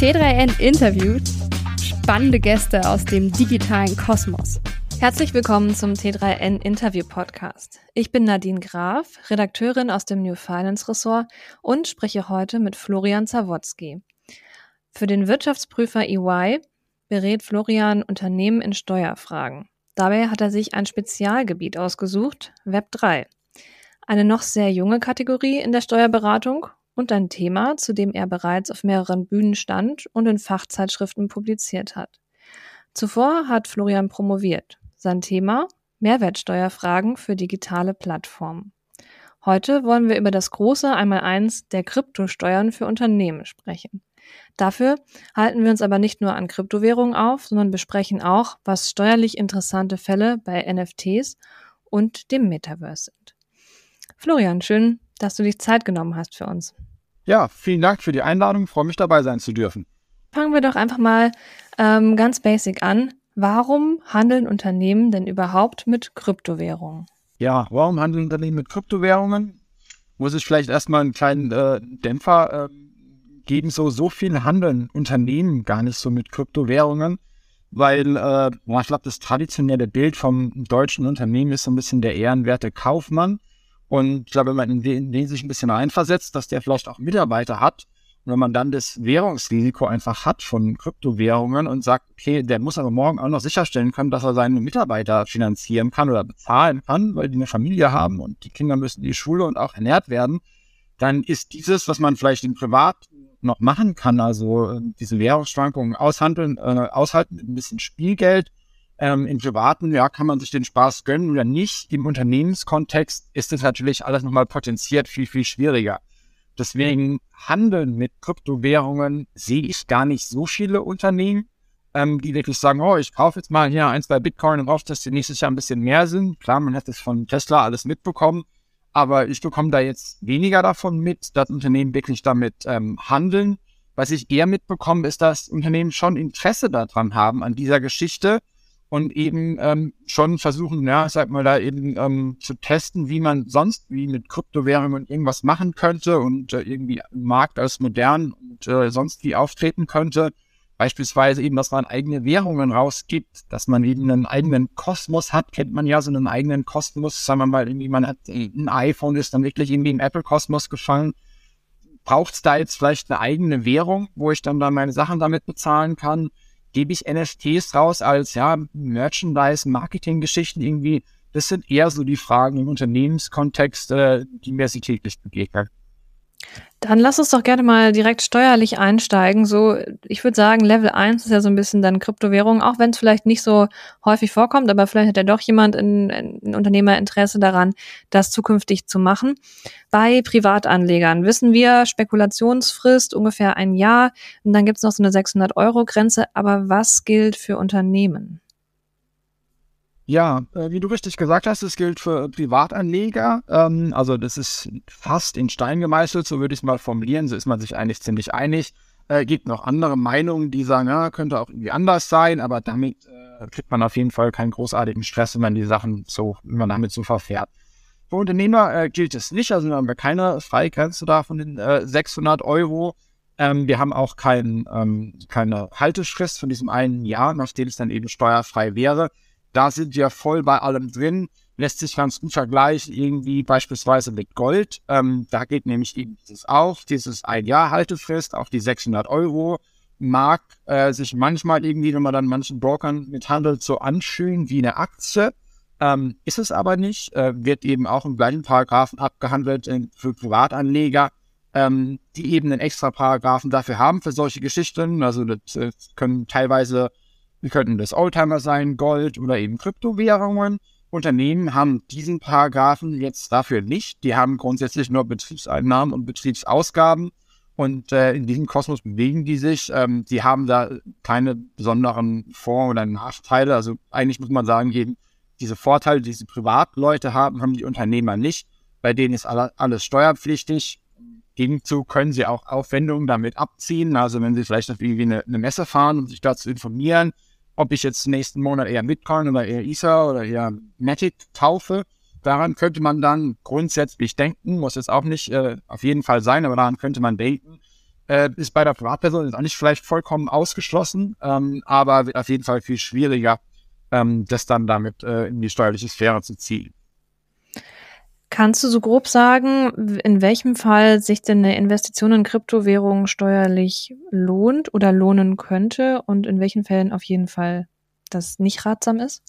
T3N interviewt spannende Gäste aus dem digitalen Kosmos. Herzlich willkommen zum T3N Interview Podcast. Ich bin Nadine Graf, Redakteurin aus dem New Finance Ressort und spreche heute mit Florian Zawodzki. Für den Wirtschaftsprüfer EY berät Florian Unternehmen in Steuerfragen. Dabei hat er sich ein Spezialgebiet ausgesucht, Web 3. Eine noch sehr junge Kategorie in der Steuerberatung und ein Thema, zu dem er bereits auf mehreren Bühnen stand und in Fachzeitschriften publiziert hat. Zuvor hat Florian promoviert. Sein Thema Mehrwertsteuerfragen für digitale Plattformen. Heute wollen wir über das große Einmaleins der Kryptosteuern für Unternehmen sprechen. Dafür halten wir uns aber nicht nur an Kryptowährungen auf, sondern besprechen auch, was steuerlich interessante Fälle bei NFTs und dem Metaverse sind. Florian, schön, dass du dich Zeit genommen hast für uns. Ja, vielen Dank für die Einladung. Ich freue mich dabei sein zu dürfen. Fangen wir doch einfach mal ähm, ganz basic an. Warum handeln Unternehmen denn überhaupt mit Kryptowährungen? Ja, warum handeln Unternehmen mit Kryptowährungen? Muss ich vielleicht erstmal einen kleinen äh, Dämpfer äh, geben. So, so viel handeln Unternehmen gar nicht so mit Kryptowährungen, weil äh, ich glaube, das traditionelle Bild vom deutschen Unternehmen ist so ein bisschen der ehrenwerte Kaufmann und ich glaube, wenn man in den, den sich ein bisschen reinversetzt, dass der vielleicht auch Mitarbeiter hat, und wenn man dann das Währungsrisiko einfach hat von Kryptowährungen und sagt, okay, der muss aber morgen auch noch sicherstellen können, dass er seine Mitarbeiter finanzieren kann oder bezahlen kann, weil die eine Familie haben und die Kinder müssen in die Schule und auch ernährt werden, dann ist dieses, was man vielleicht im Privat noch machen kann, also äh, diese Währungsschwankungen aushandeln, äh, aushalten mit ein bisschen Spielgeld, ähm, Im privaten, ja, kann man sich den Spaß gönnen oder nicht. Im Unternehmenskontext ist es natürlich alles nochmal potenziert viel, viel schwieriger. Deswegen Handeln mit Kryptowährungen sehe ich gar nicht so viele Unternehmen, ähm, die wirklich sagen, oh, ich kaufe jetzt mal hier ein, zwei Bitcoin und hoffe, dass die nächstes Jahr ein bisschen mehr sind. Klar, man hat es von Tesla alles mitbekommen, aber ich bekomme da jetzt weniger davon mit, dass Unternehmen wirklich damit ähm, handeln. Was ich eher mitbekomme, ist, dass Unternehmen schon Interesse daran haben, an dieser Geschichte und eben ähm, schon versuchen, ja, sag mal, da eben ähm, zu testen, wie man sonst wie mit Kryptowährungen irgendwas machen könnte und äh, irgendwie im Markt als modern und äh, sonst wie auftreten könnte. Beispielsweise eben, dass man eigene Währungen rausgibt, dass man eben einen eigenen Kosmos hat, kennt man ja so einen eigenen Kosmos, sagen wir mal, irgendwie man hat ein iPhone, ist dann wirklich irgendwie im Apple-Kosmos gefallen. Braucht es da jetzt vielleicht eine eigene Währung, wo ich dann da meine Sachen damit bezahlen kann? Gebe ich NFTs raus als ja Merchandise, Marketing-Geschichten irgendwie. Das sind eher so die Fragen im Unternehmenskontext, äh, die mir sie täglich begegnen. Dann lass uns doch gerne mal direkt steuerlich einsteigen. So, ich würde sagen, Level 1 ist ja so ein bisschen dann Kryptowährung, auch wenn es vielleicht nicht so häufig vorkommt, aber vielleicht hat ja doch jemand ein, ein Unternehmer daran, das zukünftig zu machen. Bei Privatanlegern wissen wir, Spekulationsfrist ungefähr ein Jahr und dann gibt es noch so eine 600-Euro-Grenze. Aber was gilt für Unternehmen? Ja, äh, wie du richtig gesagt hast, es gilt für Privatanleger. Ähm, also das ist fast in Stein gemeißelt, so würde ich es mal formulieren. So ist man sich eigentlich ziemlich einig. Äh, gibt noch andere Meinungen, die sagen, ja, könnte auch irgendwie anders sein, aber damit äh, kriegt man auf jeden Fall keinen großartigen Stress, wenn man die Sachen so, wenn man damit so verfährt. Für Unternehmer gilt es nicht, also haben wir keine Freigrenze da von den äh, 600 Euro. Ähm, wir haben auch kein, ähm, keine Haltefrist von diesem einen Jahr, nachdem es dann eben steuerfrei wäre. Da sind wir voll bei allem drin. Lässt sich ganz gut vergleichen, irgendwie beispielsweise mit Gold. Ähm, da geht nämlich eben dieses auch, dieses ein Jahr Haltefrist auf die 600 Euro. Mag äh, sich manchmal irgendwie, wenn man dann manchen Brokern mithandelt, so anfühlen wie eine Aktie. Ähm, ist es aber nicht, äh, wird eben auch im gleichen Paragraphen abgehandelt für Privatanleger, ähm, die eben einen extra Paragraphen dafür haben für solche Geschichten. Also das äh, können teilweise wir könnten das Oldtimer sein, Gold oder eben Kryptowährungen. Unternehmen haben diesen Paragraphen jetzt dafür nicht. Die haben grundsätzlich nur Betriebseinnahmen und Betriebsausgaben. Und äh, in diesem Kosmos bewegen die sich. Ähm, die haben da keine besonderen Vor- oder Nachteile. Also eigentlich muss man sagen, eben diese Vorteile, die diese Privatleute haben, haben die Unternehmer nicht. Bei denen ist alle, alles steuerpflichtig. Gegenzug können sie auch Aufwendungen damit abziehen. Also wenn sie vielleicht irgendwie eine, eine Messe fahren, um sich da zu informieren, ob ich jetzt nächsten Monat eher Bitcoin oder eher Ether oder eher Matic kaufe, daran könnte man dann grundsätzlich denken, muss jetzt auch nicht äh, auf jeden Fall sein, aber daran könnte man denken, Äh, ist bei der Privatperson ist auch nicht vielleicht vollkommen ausgeschlossen, ähm, aber wird auf jeden Fall viel schwieriger, ähm, das dann damit äh, in die steuerliche Sphäre zu ziehen. Kannst du so grob sagen, in welchem Fall sich denn eine Investition in Kryptowährungen steuerlich lohnt oder lohnen könnte und in welchen Fällen auf jeden Fall das nicht ratsam ist?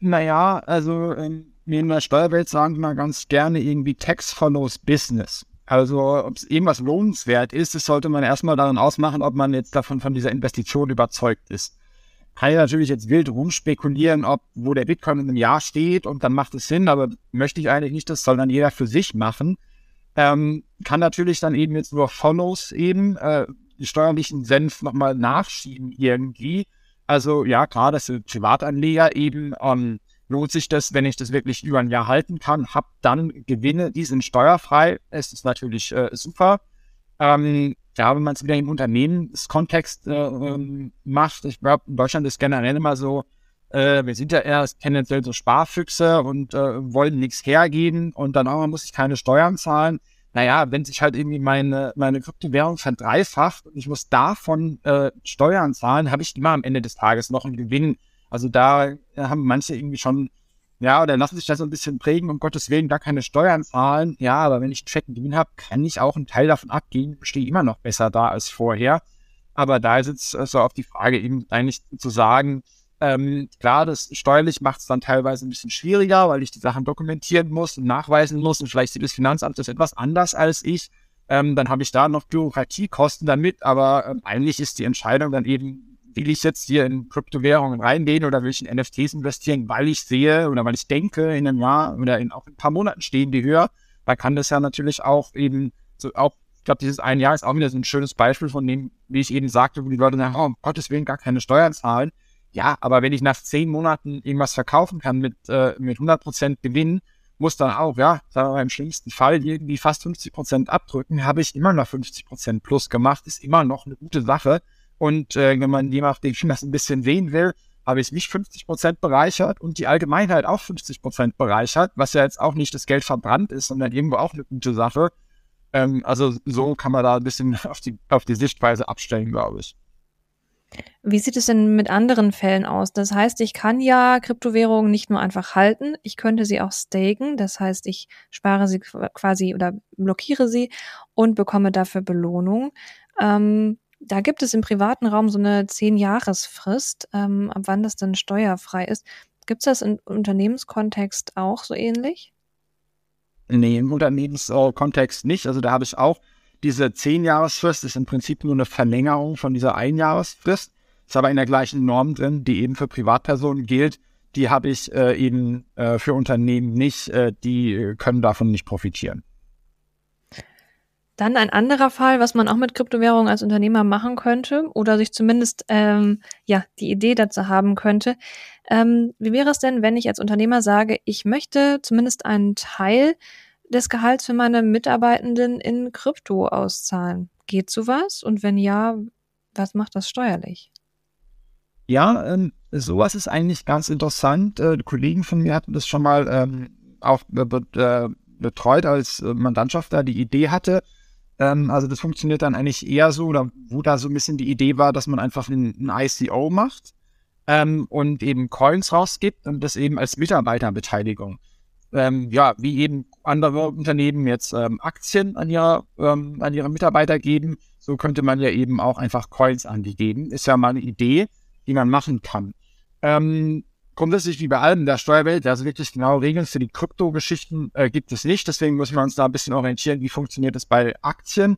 Naja, also ähm, in der Steuerwelt sagen wir ganz gerne irgendwie Tax follows Business. Also ob es irgendwas lohnenswert ist, das sollte man erstmal daran ausmachen, ob man jetzt davon von dieser Investition überzeugt ist kann ich natürlich jetzt wild rumspekulieren, ob wo der Bitcoin in einem Jahr steht und dann macht es Sinn, aber möchte ich eigentlich nicht, das soll dann jeder für sich machen. Ähm, kann natürlich dann eben jetzt nur Follows eben äh, die steuerlichen Senf nochmal nachschieben irgendwie. Also ja, gerade für Privatanleger eben ähm, lohnt sich das, wenn ich das wirklich über ein Jahr halten kann, hab dann Gewinne, die sind steuerfrei. Es ist natürlich äh, super. Ähm, ja, wenn man es wieder im Unternehmenskontext äh, ähm, macht, ich glaube, in Deutschland ist generell immer so, äh, wir sind ja erst tendenziell so Sparfüchse und äh, wollen nichts hergeben und dann auch muss ich keine Steuern zahlen. Naja, wenn sich halt irgendwie meine, meine Kryptowährung verdreifacht und ich muss davon äh, Steuern zahlen, habe ich immer am Ende des Tages noch einen Gewinn. Also da haben manche irgendwie schon ja, oder lassen sich das so ein bisschen prägen, um Gottes Willen gar keine Steuern zahlen. Ja, aber wenn ich fetten Gewinn habe, kann ich auch einen Teil davon abgehen, stehe immer noch besser da als vorher. Aber da ist jetzt so also auf die Frage eben eigentlich zu sagen, ähm, klar, das steuerlich macht es dann teilweise ein bisschen schwieriger, weil ich die Sachen dokumentieren muss und nachweisen muss und vielleicht sieht das Finanzamt das etwas anders als ich. Ähm, dann habe ich da noch Bürokratiekosten damit, aber ähm, eigentlich ist die Entscheidung dann eben will ich jetzt hier in Kryptowährungen reingehen oder will ich in NFTs investieren, weil ich sehe oder weil ich denke, in einem Jahr oder in auch in ein paar Monaten stehen die höher. Da kann das ja natürlich auch eben so auch, ich glaube, dieses ein Jahr ist auch wieder so ein schönes Beispiel von dem, wie ich eben sagte, wo die Leute sagen, oh, um Gottes Willen gar keine Steuern zahlen. Ja, aber wenn ich nach zehn Monaten irgendwas verkaufen kann mit, äh, mit 100% Gewinn, muss dann auch, ja, sagen wir mal im schlimmsten Fall irgendwie fast 50% abdrücken, habe ich immer noch 50% plus gemacht, ist immer noch eine gute Sache. Und äh, wenn man je nachdem das ein bisschen sehen will, habe ich mich 50 Prozent bereichert und die Allgemeinheit auch 50 Prozent bereichert, was ja jetzt auch nicht das Geld verbrannt ist, sondern irgendwo auch eine gute Sache. Ähm, also so kann man da ein bisschen auf die, auf die Sichtweise abstellen, glaube ich. Wie sieht es denn mit anderen Fällen aus? Das heißt, ich kann ja Kryptowährungen nicht nur einfach halten, ich könnte sie auch staken. Das heißt, ich spare sie quasi oder blockiere sie und bekomme dafür Belohnung. Ähm, da gibt es im privaten Raum so eine Zehn-Jahres-Frist, ähm, ab wann das dann steuerfrei ist. Gibt es das im Unternehmenskontext auch so ähnlich? Nee, im Unternehmenskontext nicht. Also da habe ich auch diese Zehn-Jahres-Frist, ist im Prinzip nur eine Verlängerung von dieser Ein-Jahres-Frist. Ist aber in der gleichen Norm drin, die eben für Privatpersonen gilt. Die habe ich äh, eben äh, für Unternehmen nicht. Äh, die können davon nicht profitieren. Dann ein anderer Fall, was man auch mit Kryptowährungen als Unternehmer machen könnte oder sich zumindest ähm, ja die Idee dazu haben könnte. Ähm, wie wäre es denn, wenn ich als Unternehmer sage, ich möchte zumindest einen Teil des Gehalts für meine Mitarbeitenden in Krypto auszahlen? Geht sowas? Und wenn ja, was macht das steuerlich? Ja, ähm, sowas ist eigentlich ganz interessant. Äh, Kollegen von mir hatten das schon mal ähm, auch be betreut, als äh, Mandantschaft da die Idee hatte, ähm, also das funktioniert dann eigentlich eher so, oder wo da so ein bisschen die Idee war, dass man einfach ein, ein ICO macht ähm, und eben Coins rausgibt und das eben als Mitarbeiterbeteiligung. Ähm, ja, wie eben andere Unternehmen jetzt ähm, Aktien an ihre, ähm, an ihre Mitarbeiter geben, so könnte man ja eben auch einfach Coins an die geben. Ist ja mal eine Idee, die man machen kann. Ähm, grundsätzlich wie bei allem der Steuerwelt, also wirklich genaue Regeln für die Kryptogeschichten äh, gibt es nicht. Deswegen müssen wir uns da ein bisschen orientieren, wie funktioniert es bei Aktien.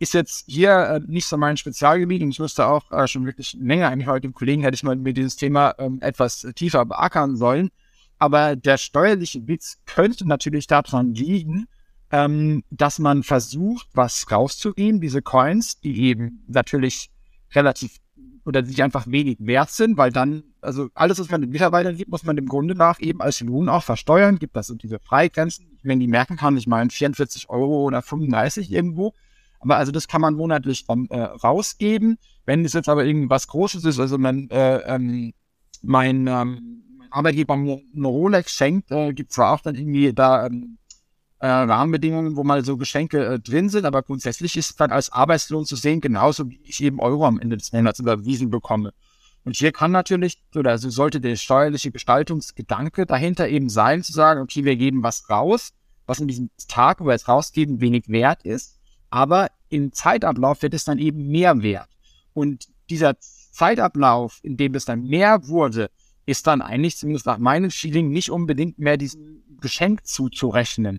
Ist jetzt hier äh, nicht so mein Spezialgebiet und ich müsste auch äh, schon wirklich länger eigentlich heute dem Kollegen hätte ich mal mir dieses Thema ähm, etwas tiefer beackern sollen. Aber der steuerliche Witz könnte natürlich daran liegen, ähm, dass man versucht, was rauszugeben, diese Coins, die eben natürlich relativ oder die einfach wenig wert sind, weil dann, also alles, was man den Mitarbeitern gibt, muss man dem Grunde nach eben als Lohn auch versteuern. Gibt das so diese Freigrenzen, wenn die merken kann, ich meine 44 Euro oder 35 irgendwo. Aber also das kann man monatlich dann äh, rausgeben. Wenn es jetzt aber irgendwas Großes ist, also man, äh, ähm, mein, ähm, Arbeitgeber mir eine Rolex schenkt, äh, gibt zwar auch dann irgendwie da ähm, äh, Rahmenbedingungen, wo mal so Geschenke äh, drin sind, aber grundsätzlich ist es dann als Arbeitslohn zu sehen, genauso wie ich eben Euro am Ende des Monats überwiesen bekomme. Und hier kann natürlich, oder also sollte der steuerliche Gestaltungsgedanke dahinter eben sein, zu sagen, okay, wir geben was raus, was in diesem Tag, wo wir es rausgeben, wenig wert ist, aber im Zeitablauf wird es dann eben mehr wert. Und dieser Zeitablauf, in dem es dann mehr wurde, ist dann eigentlich, zumindest nach meinem Feeling, nicht unbedingt mehr diesem Geschenk zuzurechnen.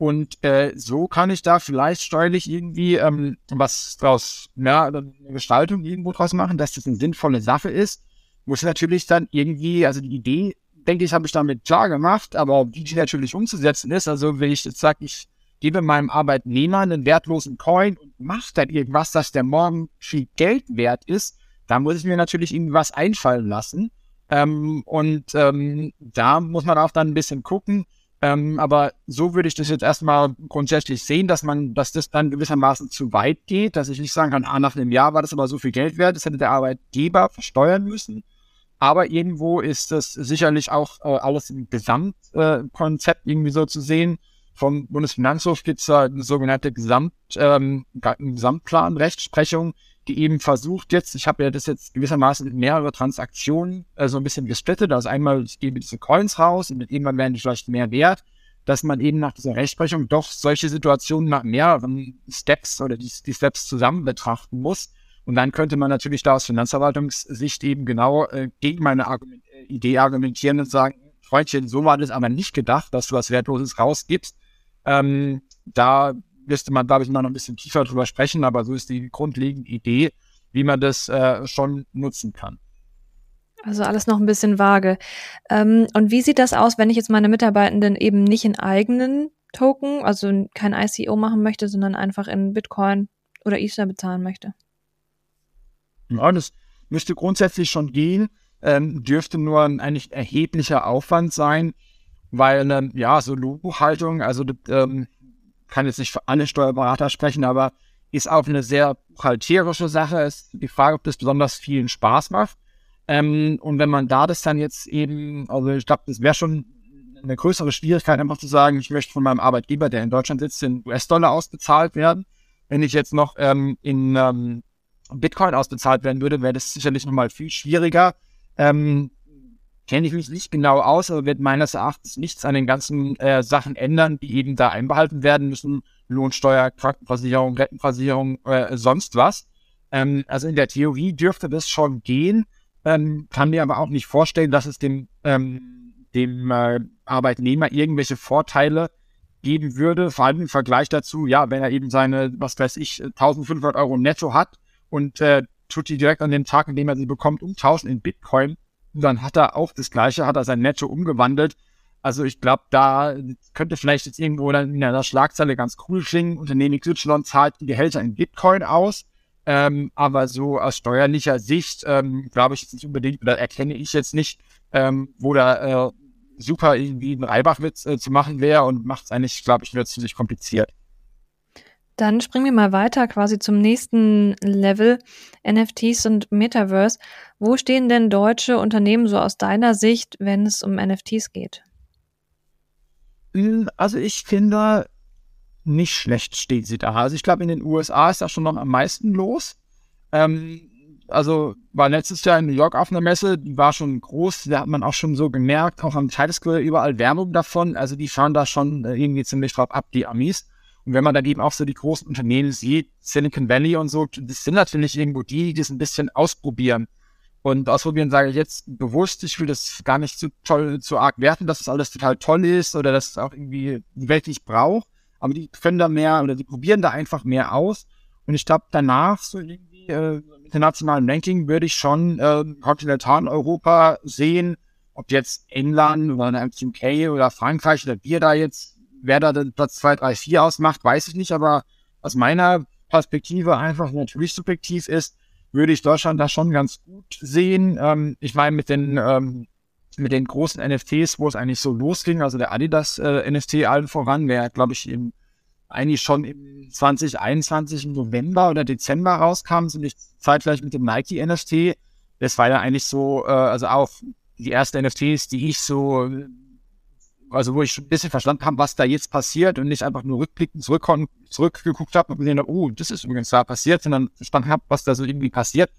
Und äh, so kann ich da vielleicht steuerlich irgendwie ähm, was draus, ja, eine Gestaltung irgendwo draus machen, dass das eine sinnvolle Sache ist. Muss natürlich dann irgendwie, also die Idee, denke ich, habe ich damit klar gemacht, aber wie die natürlich umzusetzen ist, also wenn ich jetzt sage, ich gebe meinem Arbeitnehmer einen wertlosen Coin und mache dann irgendwas, dass der morgen viel Geld wert ist, da muss ich mir natürlich irgendwie was einfallen lassen. Ähm, und ähm, da muss man auch dann ein bisschen gucken, ähm, aber so würde ich das jetzt erstmal grundsätzlich sehen, dass man, dass das dann gewissermaßen zu weit geht, dass ich nicht sagen kann, ah, nach einem Jahr war das aber so viel Geld wert, das hätte der Arbeitgeber versteuern müssen. Aber irgendwo ist das sicherlich auch äh, alles im Gesamtkonzept äh, irgendwie so zu sehen. Vom Bundesfinanzhof gibt es da eine sogenannte Gesamt, ähm, Gesamtplan Rechtsprechung, die eben versucht jetzt, ich habe ja das jetzt gewissermaßen mit mehrere Transaktionen äh, so ein bisschen gesplittet. Also einmal, ich gebe diese Coins raus und irgendwann werden die vielleicht mehr wert, dass man eben nach dieser Rechtsprechung doch solche Situationen nach mehreren Steps oder die, die Steps zusammen betrachten muss. Und dann könnte man natürlich da aus Finanzverwaltungssicht eben genau äh, gegen meine Argument äh, Idee argumentieren und sagen, Freundchen, so war das aber nicht gedacht, dass du was Wertloses rausgibst. Ähm, da müsste man, glaube ich, noch ein bisschen tiefer drüber sprechen, aber so ist die grundlegende Idee, wie man das äh, schon nutzen kann. Also alles noch ein bisschen vage. Ähm, und wie sieht das aus, wenn ich jetzt meine Mitarbeitenden eben nicht in eigenen Token, also kein ICO machen möchte, sondern einfach in Bitcoin oder Ether bezahlen möchte? Ja, das müsste grundsätzlich schon gehen, ähm, dürfte nur ein eigentlich erheblicher Aufwand sein, weil ähm, ja, so Buchhaltung, also ähm, kann jetzt nicht für alle Steuerberater sprechen, aber ist auch eine sehr buchhalterische Sache. Ist die Frage, ob das besonders vielen Spaß macht. Ähm, und wenn man da das dann jetzt eben, also ich glaube, das wäre schon eine größere Schwierigkeit, einfach zu sagen, ich möchte von meinem Arbeitgeber, der in Deutschland sitzt, in US-Dollar ausbezahlt werden. Wenn ich jetzt noch ähm, in ähm, Bitcoin ausbezahlt werden würde, wäre das sicherlich nochmal viel schwieriger. Ähm, kenne ich mich nicht genau aus, aber wird meines Erachtens nichts an den ganzen äh, Sachen ändern, die eben da einbehalten werden müssen. Lohnsteuer, Krankenversicherung, Rentenversicherung, äh, sonst was. Ähm, also in der Theorie dürfte das schon gehen, ähm, kann mir aber auch nicht vorstellen, dass es dem, ähm, dem äh, Arbeitnehmer irgendwelche Vorteile geben würde, vor allem im Vergleich dazu, ja, wenn er eben seine, was weiß ich, 1500 Euro netto hat und äh, tut die direkt an dem Tag, in dem er sie bekommt, umtauschen in Bitcoin, dann hat er auch das Gleiche, hat er sein Netto umgewandelt. Also ich glaube, da könnte vielleicht jetzt irgendwo dann in einer Schlagzeile ganz cool klingen. Unternehmen XY zahlt die Gehälter in Bitcoin aus. Ähm, aber so aus steuerlicher Sicht ähm, glaube ich jetzt nicht unbedingt oder erkenne ich jetzt nicht, ähm, wo da äh, super irgendwie ein Reibachwitz äh, zu machen wäre und macht es eigentlich, glaube ich, wieder ziemlich kompliziert. Dann springen wir mal weiter quasi zum nächsten Level, NFTs und Metaverse. Wo stehen denn deutsche Unternehmen so aus deiner Sicht, wenn es um NFTs geht? Hm, also ich finde, nicht schlecht stehen sie da. Also ich glaube, in den USA ist da schon noch am meisten los. Ähm, also war letztes Jahr in New York auf einer Messe, die war schon groß, da hat man auch schon so gemerkt, auch am Times Square überall Werbung davon. Also die fahren da schon äh, irgendwie ziemlich drauf ab, die Amis. Und wenn man dann eben auch so die großen Unternehmen sieht, Silicon Valley und so, das sind natürlich irgendwo die, die das ein bisschen ausprobieren. Und ausprobieren sage ich jetzt bewusst, ich will das gar nicht zu toll, zu arg werten, dass das alles total toll ist oder dass es auch irgendwie die Welt nicht braucht. Aber die können da mehr oder die probieren da einfach mehr aus. Und ich glaube, danach, so irgendwie äh, internationalen Ranking, würde ich schon äh, Kontinentaleuropa sehen, ob jetzt England oder UK oder Frankreich oder wir da jetzt wer da den Platz 2, 3, 4 ausmacht, weiß ich nicht, aber aus meiner Perspektive einfach natürlich subjektiv ist, würde ich Deutschland da schon ganz gut sehen. Ähm, ich meine, mit den, ähm, mit den großen NFTs, wo es eigentlich so losging, also der Adidas äh, NFT allen voran, der, glaube ich, im, eigentlich schon im 2021 im November oder Dezember rauskam, sind nicht zeitgleich mit dem Nike NFT. Das war ja eigentlich so, äh, also auch die ersten NFTs, die ich so also wo ich schon ein bisschen verstanden habe, was da jetzt passiert und nicht einfach nur rückblickend zurückkommen, zurückgeguckt habe und gesehen habe, oh, das ist übrigens da passiert, sondern verstanden habe, was da so irgendwie passiert.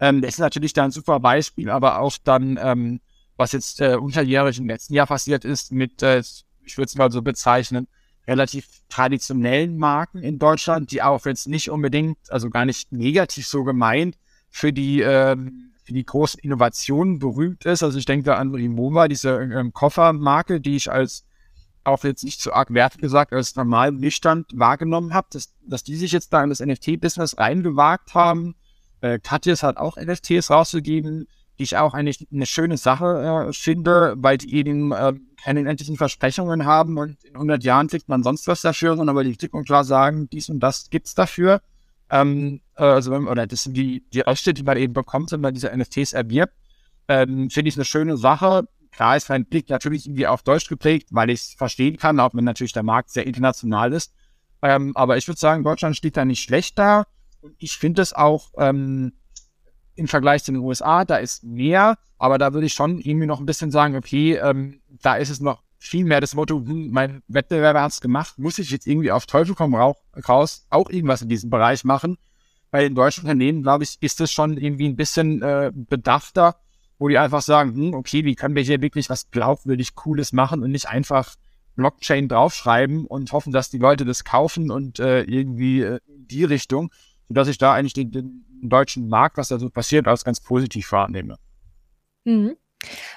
Ähm, das ist natürlich da ein super Beispiel, aber auch dann, ähm, was jetzt äh, unterjährig im letzten Jahr passiert ist mit, äh, ich würde es mal so bezeichnen, relativ traditionellen Marken in Deutschland, die auch jetzt nicht unbedingt, also gar nicht negativ so gemeint, für die ähm, für die großen Innovationen berühmt ist. Also ich denke an Rimowa, diese ähm, Koffermarke, die ich als auch jetzt nicht zu arg wert gesagt, als normal nüchtern wahrgenommen habe, dass, dass die sich jetzt da in das NFT-Business reingewagt haben. Äh, Katjes hat auch NFTs rausgegeben, die ich auch eigentlich eine schöne Sache äh, finde, weil die eben äh, keine endlichen Versprechungen haben und in 100 Jahren kriegt man sonst was dafür, sondern weil die klipp und klar sagen, dies und das gibt's dafür. Ähm, äh, also, oder das sind die, die Rechte, die man eben bekommt, wenn man diese NFTs erwirbt. Ähm, Finde ich eine schöne Sache. Klar ist mein Blick natürlich irgendwie auf Deutsch geprägt, weil ich es verstehen kann, auch wenn natürlich der Markt sehr international ist. Ähm, aber ich würde sagen, Deutschland steht da nicht schlecht da. Und ich finde es auch ähm, im Vergleich zu den USA, da ist mehr, aber da würde ich schon irgendwie noch ein bisschen sagen, okay, ähm, da ist es noch viel mehr das Motto, hm, mein Wettbewerber hat es gemacht, muss ich jetzt irgendwie auf Teufel komm raus auch irgendwas in diesem Bereich machen. Bei den deutschen Unternehmen, glaube ich, ist es schon irgendwie ein bisschen äh, bedachter, wo die einfach sagen, hm, okay, wie können wir hier wirklich was glaubwürdig Cooles machen und nicht einfach Blockchain draufschreiben und hoffen, dass die Leute das kaufen und äh, irgendwie äh, die Richtung, sodass ich da eigentlich den, den deutschen Markt, was da so passiert, als ganz positiv wahrnehme. Mhm.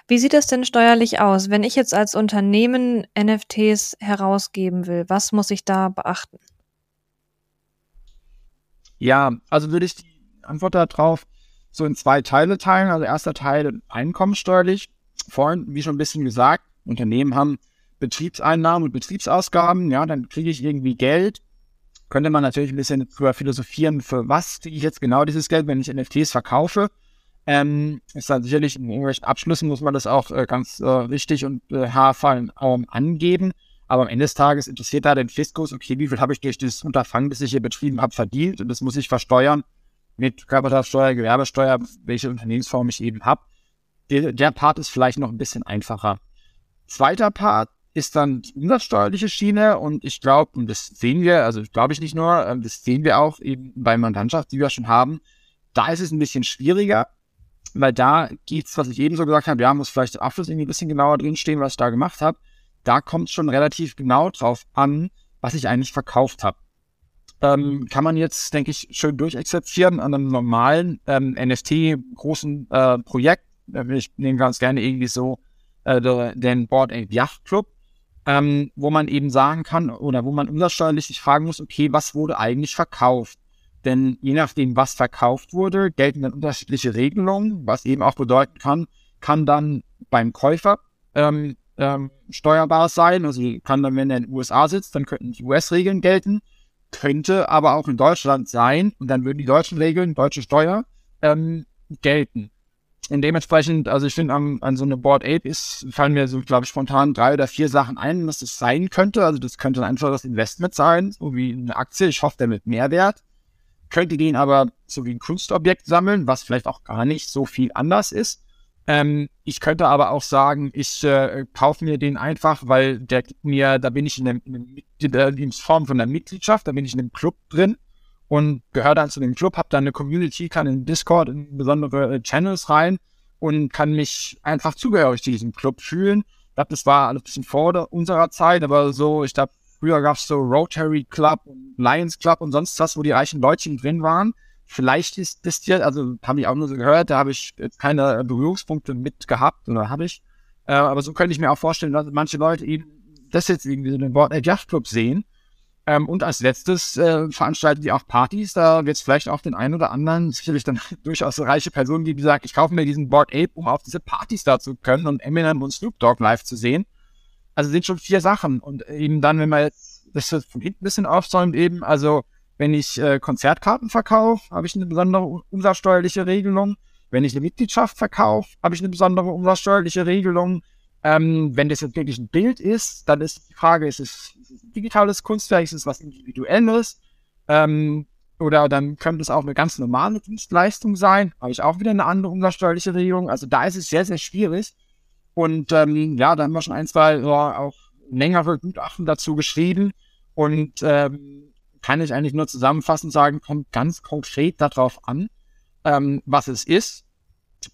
Wie sieht das denn steuerlich aus? Wenn ich jetzt als Unternehmen NFTs herausgeben will, was muss ich da beachten? Ja, also würde ich die Antwort darauf so in zwei Teile teilen. Also erster Teil einkommenssteuerlich. Vorhin, wie schon ein bisschen gesagt, Unternehmen haben Betriebseinnahmen und Betriebsausgaben. Ja, dann kriege ich irgendwie Geld. Könnte man natürlich ein bisschen drüber philosophieren, für was kriege ich jetzt genau dieses Geld, wenn ich NFTs verkaufe. Ähm, ist dann sicherlich in irgendwelchen Abschlüssen muss man das auch äh, ganz äh, richtig und äh, haarfallen ähm, angeben. Aber am Ende des Tages interessiert da den Fiskus, okay, wie viel habe ich durch dieses Unterfangen, das ich hier betrieben habe, verdient? Und das muss ich versteuern mit Körperschaftssteuer, Gewerbesteuer, welche Unternehmensform ich eben habe. Der, der Part ist vielleicht noch ein bisschen einfacher. Zweiter Part ist dann die umsatzsteuerliche Schiene und ich glaube, und das sehen wir, also glaube ich nicht nur, ähm, das sehen wir auch eben bei Mandantschaft, die wir schon haben, da ist es ein bisschen schwieriger, weil da geht's, was ich eben so gesagt habe, ja, muss vielleicht der Abschluss irgendwie ein bisschen genauer drinstehen, was ich da gemacht habe. Da kommt schon relativ genau drauf an, was ich eigentlich verkauft habe. Ähm, kann man jetzt, denke ich, schön durchexerzieren an einem normalen ähm, NFT-großen äh, Projekt. Äh, ich nehme ganz gerne irgendwie so äh, den Board Ape Yacht Club, ähm, wo man eben sagen kann oder wo man umsatzsteuerlich sich fragen muss, okay, was wurde eigentlich verkauft? Denn je nachdem, was verkauft wurde, gelten dann unterschiedliche Regelungen, was eben auch bedeuten kann, kann dann beim Käufer ähm, ähm, steuerbar sein. Also kann dann, wenn er in den USA sitzt, dann könnten die US-Regeln gelten, könnte aber auch in Deutschland sein und dann würden die deutschen Regeln, deutsche Steuer, ähm, gelten. Und dementsprechend, also ich finde, an, an so eine Board Ape ist, fallen mir so, glaube ich, spontan drei oder vier Sachen ein, was das sein könnte. Also das könnte einfach das Investment sein, so wie eine Aktie. Ich hoffe, der mit Mehrwert könnte den aber so wie ein Kunstobjekt sammeln, was vielleicht auch gar nicht so viel anders ist. Ähm, ich könnte aber auch sagen, ich äh, kaufe mir den einfach, weil der mir, da bin ich in, einem, in, der, in Form von einer Mitgliedschaft, da bin ich in einem Club drin und gehöre dann zu dem Club, habe dann eine Community, kann in Discord in besondere äh, Channels rein und kann mich einfach zugehörig zu diesem Club fühlen. Ich glaube, das war alles ein bisschen vor unserer Zeit, aber so, ich glaube, Früher gab es so Rotary Club und Lions Club und sonst was, wo die reichen Leutchen drin waren. Vielleicht ist das hier, also habe ich auch nur so gehört, da habe ich keine Berührungspunkte mit gehabt oder habe ich. Äh, aber so könnte ich mir auch vorstellen, dass manche Leute eben das jetzt irgendwie so den Board Yacht Club sehen. Ähm, und als letztes äh, veranstalten die auch Partys. Da wird es vielleicht auch den einen oder anderen, sicherlich dann durchaus reiche Personen geben, die sagen, ich kaufe mir diesen Board Ape, um auf diese Partys da zu können und Eminem und Snoop Dogg live zu sehen. Also sind schon vier Sachen. Und eben dann, wenn man jetzt das von hinten ein bisschen aufsäumt, eben, also wenn ich äh, Konzertkarten verkaufe, habe ich eine besondere umsatzsteuerliche Regelung. Wenn ich eine Mitgliedschaft verkaufe, habe ich eine besondere umsatzsteuerliche Regelung. Ähm, wenn das jetzt wirklich ein Bild ist, dann ist die Frage, ist es, ist es digitales Kunstwerk, ist es was Individuelles? Ähm, oder dann könnte es auch eine ganz normale Dienstleistung sein, habe ich auch wieder eine andere umsatzsteuerliche Regelung. Also da ist es sehr, sehr schwierig. Und ähm, ja, da haben wir schon ein, zwei ja, auch längere Gutachten dazu geschrieben. Und ähm, kann ich eigentlich nur zusammenfassend sagen, kommt ganz konkret darauf an, ähm, was es ist.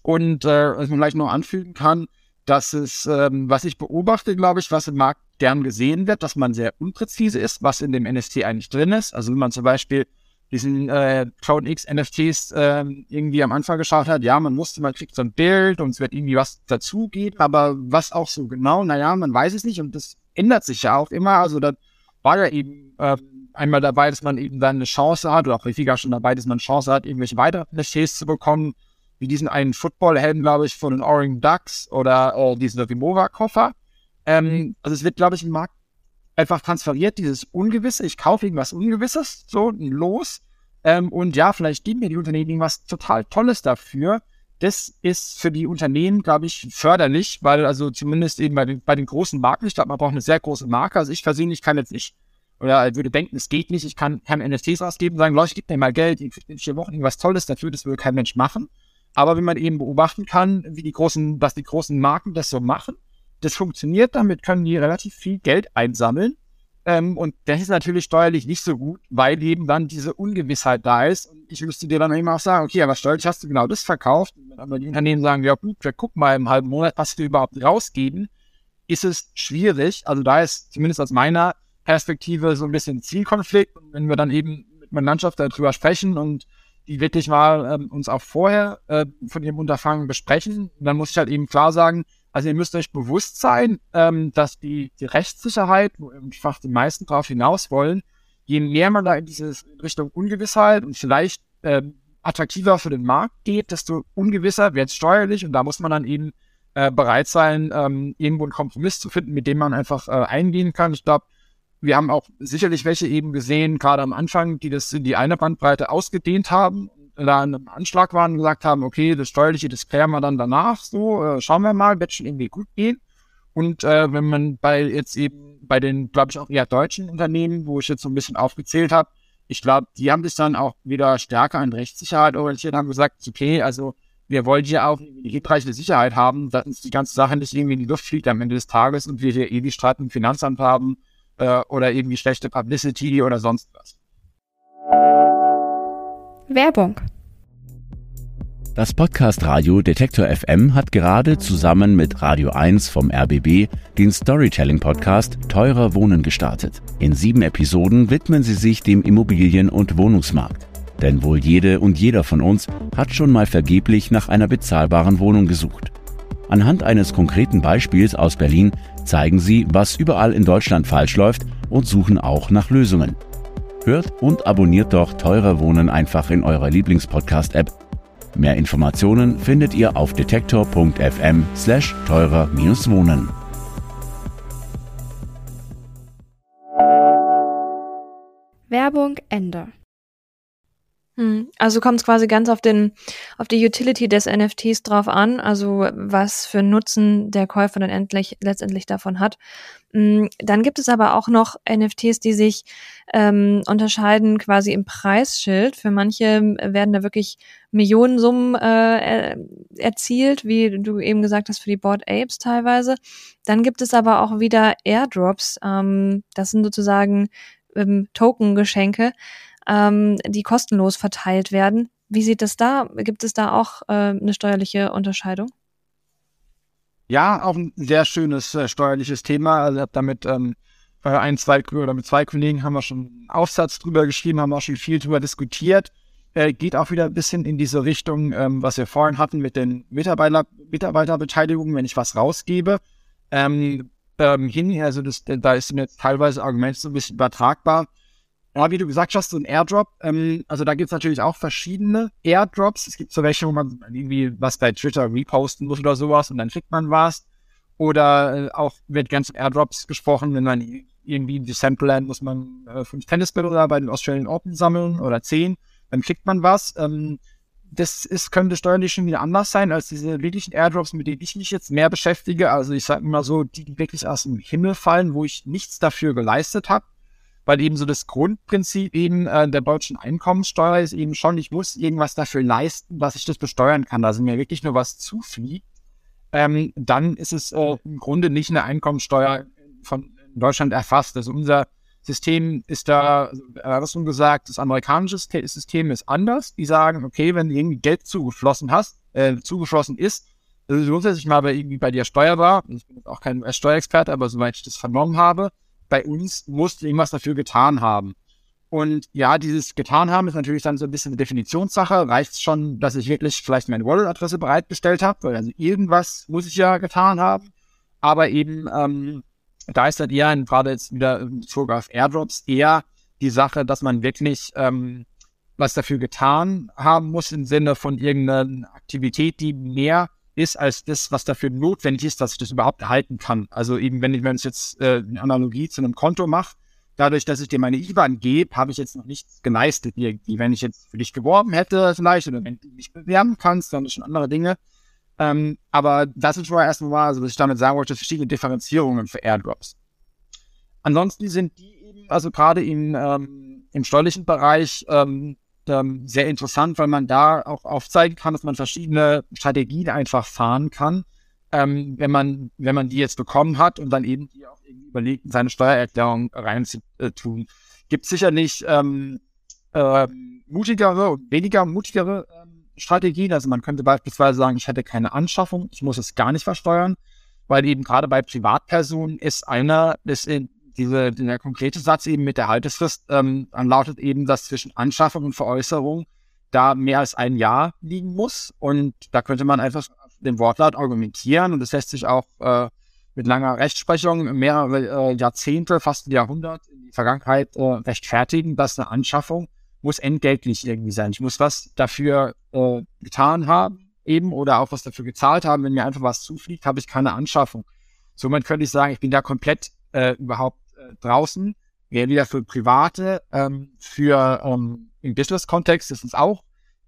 Und äh, was man vielleicht noch anfügen kann, dass es, ähm, was ich beobachte, glaube ich, was im Markt gern gesehen wird, dass man sehr unpräzise ist, was in dem NFT eigentlich drin ist. Also wenn man zum Beispiel diesen äh, Cloud X NFTs äh, irgendwie am Anfang geschaut hat, ja, man musste, man kriegt so ein Bild und es wird irgendwie was dazugeben, aber was auch so genau, naja, man weiß es nicht und das ändert sich ja auch immer. Also da war ja eben äh, einmal dabei, dass man eben dann eine Chance hat, oder auch häufiger schon dabei, dass man eine Chance hat, irgendwelche weiteren NFTs zu bekommen, wie diesen einen Football-Helm, glaube ich, von den Orange Ducks oder äh, diesen Vimova-Koffer. Ähm, also es wird, glaube ich, im Markt einfach transferiert, dieses Ungewisse. Ich kaufe irgendwas Ungewisses, so los. Ähm, und ja, vielleicht geben mir die Unternehmen irgendwas total Tolles dafür. Das ist für die Unternehmen, glaube ich, förderlich, weil also zumindest eben bei den, bei den großen Marken, ich glaube, man braucht eine sehr große Marke. Also ich persönlich kann jetzt nicht oder würde denken, es geht nicht, ich kann, kann NFTs rausgeben sagen, Leute, gib mir mal Geld, ich in vier Wochen irgendwas Tolles dafür, das würde kein Mensch machen. Aber wenn man eben beobachten kann, wie die großen, was die großen Marken das so machen, das funktioniert, damit können die relativ viel Geld einsammeln. Ähm, und das ist natürlich steuerlich nicht so gut, weil eben dann diese Ungewissheit da ist. Und ich müsste dir dann immer auch sagen, okay, aber steuerlich hast du genau das verkauft. Und wenn aber die Unternehmen sagen, ja gut, wir gucken mal im halben Monat, was wir überhaupt rausgeben, ist es schwierig. Also da ist zumindest aus meiner Perspektive so ein bisschen Zielkonflikt. Und wenn wir dann eben mit meiner Landschaft darüber sprechen und die wirklich mal ähm, uns auch vorher äh, von ihrem Unterfangen besprechen, dann muss ich halt eben klar sagen, also ihr müsst euch bewusst sein, ähm, dass die, die Rechtssicherheit, wo einfach die meisten drauf hinaus wollen, je mehr man da in diese Richtung Ungewissheit und vielleicht ähm, attraktiver für den Markt geht, desto ungewisser wird es steuerlich und da muss man dann eben äh, bereit sein, ähm, irgendwo einen Kompromiss zu finden, mit dem man einfach äh, eingehen kann. Ich glaube, wir haben auch sicherlich welche eben gesehen, gerade am Anfang, die das in die eine Bandbreite ausgedehnt haben da in einem Anschlag waren und gesagt haben, okay, das Steuerliche, das klären wir dann danach, so, äh, schauen wir mal, wird schon irgendwie gut gehen. Und äh, wenn man bei jetzt eben bei den, glaube ich, auch eher deutschen Unternehmen, wo ich jetzt so ein bisschen aufgezählt habe, ich glaube, die haben sich dann auch wieder stärker an Rechtssicherheit orientiert, haben gesagt, okay, also wir wollen hier auch die hinreichende Sicherheit haben, dass uns die ganze Sache nicht irgendwie in die Luft fliegt am Ende des Tages und wir hier ewig Streit im Finanzamt haben äh, oder irgendwie schlechte Publicity oder sonst was. Werbung. Das Podcast Radio Detektor FM hat gerade zusammen mit Radio 1 vom RBB den Storytelling Podcast Teurer Wohnen gestartet. In sieben Episoden widmen sie sich dem Immobilien- und Wohnungsmarkt. Denn wohl jede und jeder von uns hat schon mal vergeblich nach einer bezahlbaren Wohnung gesucht. Anhand eines konkreten Beispiels aus Berlin zeigen sie, was überall in Deutschland falsch läuft und suchen auch nach Lösungen. Hört und abonniert doch Teurer Wohnen einfach in eurer Lieblingspodcast-App. Mehr Informationen findet ihr auf detektor.fm slash teurer-wohnen. Werbung Ende. Hm, also kommt es quasi ganz auf den, auf die Utility des NFTs drauf an, also was für Nutzen der Käufer dann endlich, letztendlich davon hat. Hm, dann gibt es aber auch noch NFTs, die sich ähm, unterscheiden quasi im Preisschild. Für manche werden da wirklich Millionensummen äh, erzielt, wie du eben gesagt hast, für die Board Apes teilweise. Dann gibt es aber auch wieder Airdrops. Ähm, das sind sozusagen ähm, Token-Geschenke ähm, die kostenlos verteilt werden. Wie sieht es da? Gibt es da auch äh, eine steuerliche Unterscheidung? Ja, auch ein sehr schönes äh, steuerliches Thema. Also ich habe damit ähm, ein, zwei oder mit zwei Kollegen haben wir schon einen Aufsatz drüber geschrieben, haben auch schon viel drüber diskutiert. Äh, geht auch wieder ein bisschen in diese Richtung, ähm, was wir vorhin hatten mit den Mitarbeiter, Mitarbeiterbeteiligungen, wenn ich was rausgebe. Ähm, ähm, hin, also das, da ist mir teilweise Argument so ein bisschen übertragbar. Ja, wie du gesagt hast, so ein Airdrop. Ähm, also da gibt's natürlich auch verschiedene Airdrops. Es gibt so welche, wo man irgendwie was bei Twitter reposten muss oder sowas und dann kriegt man was. Oder äh, auch wird ganz Airdrops gesprochen, wenn man irgendwie in Decentraland muss man äh, fünf Tennisbälle bei den Australian Open sammeln oder zehn, dann kriegt man was. Ähm, das ist, könnte steuerlich schon wieder anders sein als diese wirklichen Airdrops, mit denen ich mich jetzt mehr beschäftige. Also ich sage mal so, die, die wirklich aus dem Himmel fallen, wo ich nichts dafür geleistet habe weil eben so das Grundprinzip eben äh, der deutschen Einkommenssteuer ist eben schon, ich muss irgendwas dafür leisten, dass ich das besteuern kann, dass mir wirklich nur was zufliegt. ähm, dann ist es äh, im Grunde nicht eine Einkommensteuer von Deutschland erfasst. Also unser System ist da, also, äh, was schon gesagt, das amerikanische System ist anders. Die sagen, okay, wenn irgendwie Geld zugeflossen hast, äh, zugeflossen ist, also grundsätzlich mal bei, irgendwie bei dir steuerbar, ich bin auch kein Steuerexperte, aber soweit ich das vernommen habe, bei uns musst irgendwas dafür getan haben. Und ja, dieses getan haben ist natürlich dann so ein bisschen eine Definitionssache. Reicht schon, dass ich wirklich vielleicht meine Wallet-Adresse bereitgestellt habe? Also irgendwas muss ich ja getan haben. Aber eben, ähm, da ist dann eher, gerade jetzt wieder in Bezug auf Airdrops, eher die Sache, dass man wirklich ähm, was dafür getan haben muss im Sinne von irgendeiner Aktivität, die mehr ist als das, was dafür notwendig ist, dass ich das überhaupt erhalten kann. Also eben, wenn ich, ich jetzt äh, eine Analogie zu einem Konto mache, dadurch, dass ich dir meine IBAN gebe, habe ich jetzt noch nichts geleistet irgendwie. Wenn ich jetzt für dich geworben hätte vielleicht oder wenn du mich bewerben kannst, dann schon andere Dinge. Ähm, aber das ist schon mal erstmal, also was ich damit sagen wollte, verschiedene Differenzierungen für Airdrops. Ansonsten sind die eben, also gerade im, ähm, im steuerlichen Bereich, ähm, ähm, sehr interessant, weil man da auch aufzeigen kann, dass man verschiedene Strategien einfach fahren kann, ähm, wenn man, wenn man die jetzt bekommen hat und dann eben die auch irgendwie überlegt, in seine Steuererklärung reinzutun. Gibt sicherlich ähm, äh, mutigere und weniger mutigere ähm, Strategien. Also man könnte beispielsweise sagen, ich hätte keine Anschaffung, ich muss es gar nicht versteuern, weil eben gerade bei Privatpersonen ist einer, ist in, diese, der konkrete Satz eben mit der Haltefrist ähm, lautet eben, dass zwischen Anschaffung und Veräußerung da mehr als ein Jahr liegen muss. Und da könnte man einfach den Wortlaut argumentieren. Und das lässt sich auch äh, mit langer Rechtsprechung mehrere äh, Jahrzehnte, fast ein Jahrhundert in die Vergangenheit äh, rechtfertigen, dass eine Anschaffung muss entgeltlich irgendwie sein. Ich muss was dafür äh, getan haben, eben, oder auch was dafür gezahlt haben. Wenn mir einfach was zufliegt, habe ich keine Anschaffung. Somit könnte ich sagen, ich bin da komplett äh, überhaupt äh, draußen. Wieder für Private, ähm, für ähm, im Business-Kontext ist es auch